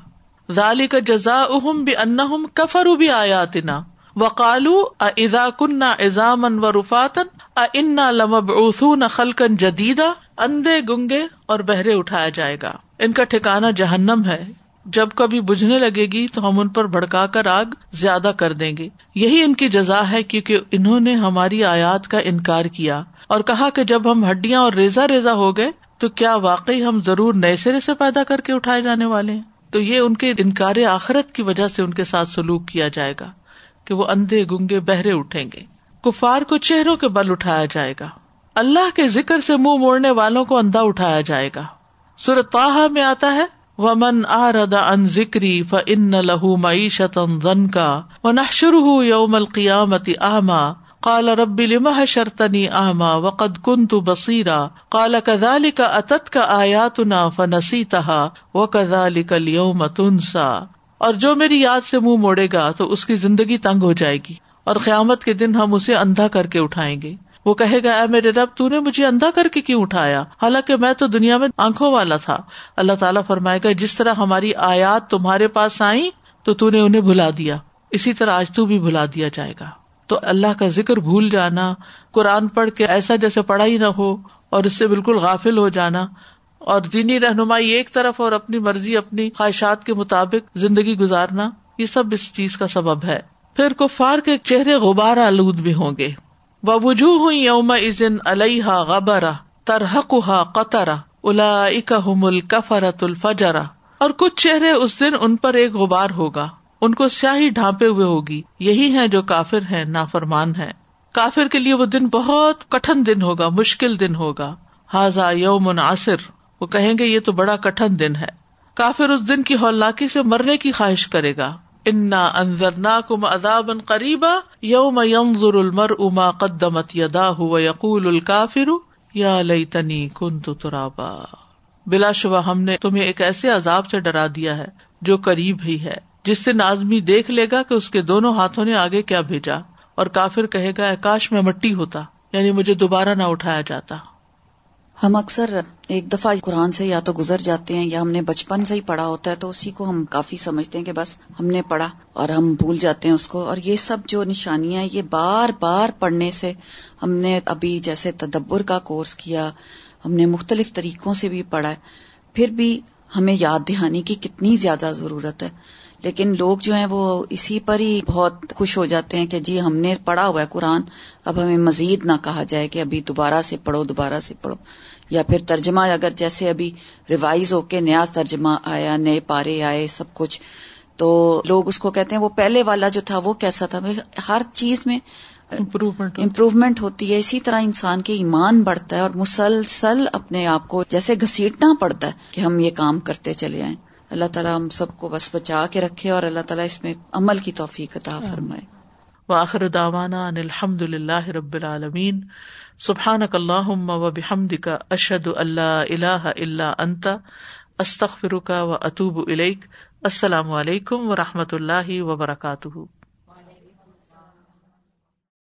A: ذالی کا جزا اہم بھی ان کفر بھی آیاتنا وقالو اذا کنہ ایزامن و رفاتن انا لمب اصون خلقن جدیدا اندھے گنگے اور بہرے اٹھایا جائے گا۔ ان کا ٹھکانا جہنم ہے۔ جب کبھی بجھنے لگے گی تو ہم ان پر بھڑکا کر آگ زیادہ کر دیں گے۔ یہی ان کی جزا ہے کیونکہ انہوں نے ہماری آیات کا انکار کیا۔ اور کہا کہ جب ہم ہڈیاں اور ریزا ریزا ہو گئے تو کیا واقعی ہم ضرور نئے سرے سے پیدا کر کے اٹھائے جانے والے ہیں؟ تو یہ ان کے انکار آخرت کی وجہ سے ان کے ساتھ سلوک کیا جائے گا کہ وہ اندھے گنگے بہرے اٹھیں گے۔ کفار کو چہروں کے بل اٹھایا جائے گا۔ اللہ کے ذکر سے منہ موڑنے والوں کو اندھا اٹھایا جائے گا۔ سرتا میں آتا ہے، ومن آردا ان ذکری ف ان لہو معیشت کا و نہ یوم القیامتی آما کال ربی لمح شرطنی آما وقد کن تو بصیرا کالا کزالی کا اتت کا آیا تنا فنسی تہا و کزالی کا لیوم تنسا اور جو میری یاد سے منہ موڑے گا تو اس کی زندگی تنگ ہو جائے گی اور قیامت کے دن ہم اسے اندھا کر کے اٹھائیں گے۔ وہ کہے گا، اے میرے رب، تو نے مجھے اندھا کر کے کیوں اٹھایا؟ حالانکہ میں تو دنیا میں آنکھوں والا تھا۔ اللہ تعالیٰ فرمائے گا، جس طرح ہماری آیات تمہارے پاس آئی تو تو نے انہیں بھلا دیا۔ اسی طرح آج تو بھی بھلا دیا جائے گا۔ تو اللہ کا ذکر بھول جانا، قرآن پڑھ کے ایسا جیسے پڑھا ہی نہ ہو اور اس سے بالکل غافل ہو جانا۔ اور دینی رہنمائی ایک طرف اور اپنی مرضی، اپنی خواہشات کے مطابق زندگی گزارنا، یہ سب اس چیز کا سبب ہے۔ پھر کفار کے چہرے غبار آلود بھی ہوں گے۔ وجوہ یوم ازن علیہ غبرا ترحق قطرا الا مل کفرت الفجرا اور کچھ چہرے اس دن ان پر ایک غبار ہوگا، ان کو سیاہی ڈھانپے ہوئے ہوگی۔ یہی ہے جو کافر ہے نافرمان ہے کافر کے لیے وہ دن بہت کٹن دن ہوگا، مشکل دن ہوگا۔ حاضا یوم عصر وہ کہیں گے یہ تو بڑا کٹن دن ہے۔ کافر اس دن کی ہولاکی سے مرنے کی خواہش کرے گا۔ انا انضر نا کم ازاب قریبا یوم ینظر المر اما قدمت یدا ہو یقول الکافر یا لئی تنی کن تو ترابا۔ بلا شبہ ہم نے تمہیں ایک ایسے عذاب سے ڈرا دیا ہے جو قریب ہی ہے، جس سے آدمی دیکھ لے گا کہ اس کے دونوں ہاتھوں نے آگے کیا بھیجا، اور کافر کہے گا کاش میں مٹی ہوتا یعنی مجھے دوبارہ نہ اٹھایا جاتا۔
D: ہم اکثر ایک دفعہ قرآن سے یا تو گزر جاتے ہیں یا ہم نے بچپن سے ہی پڑھا ہوتا ہے تو اسی کو ہم کافی سمجھتے ہیں کہ بس ہم نے پڑھا اور ہم بھول جاتے ہیں اس کو اور یہ سب جو نشانیاں یہ بار بار پڑھنے سے ہم نے ابھی جیسے تدبر کا کورس کیا، ہم نے مختلف طریقوں سے بھی پڑھا ہے، پھر بھی ہمیں یاد دہانی کی کتنی زیادہ ضرورت ہے۔ لیکن لوگ جو ہیں وہ اسی پر ہی بہت خوش ہو جاتے ہیں کہ جی ہم نے پڑھا ہوا ہے قرآن اب ہمیں مزید نہ کہا جائے کہ ابھی دوبارہ سے پڑھو دوبارہ سے پڑھو۔ یا پھر ترجمہ اگر جیسے ابھی ریوائز ہو کے نیا ترجمہ آیا نئے پارے آئے سب کچھ۔ تو لوگ اس کو کہتے ہیں وہ پہلے والا جو تھا وہ کیسا تھا؟ ہر چیز میں امپروومنٹ ہوتی ہے۔ اسی طرح انسان کے ایمان بڑھتا ہے اور مسلسل اپنے آپ کو جیسے گھسیٹنا پڑتا ہے کہ ہم یہ کام کرتے چلے آئیں۔ اللہ تعالیٰ ہم سب کو بس بچا کے رکھے اور اللہ تعالیٰ اس میں عمل کی توفیق عطا فرمائے۔
A: واخر دعوانا ان الحمد للہ رب العالمین۔ سبحانک اللہم و بحمدک اشہد اللہ الہ الا انت۔ استغفرک و اتوب الیک۔ السلام علیکم و رحمۃ اللہ وبرکاتہ۔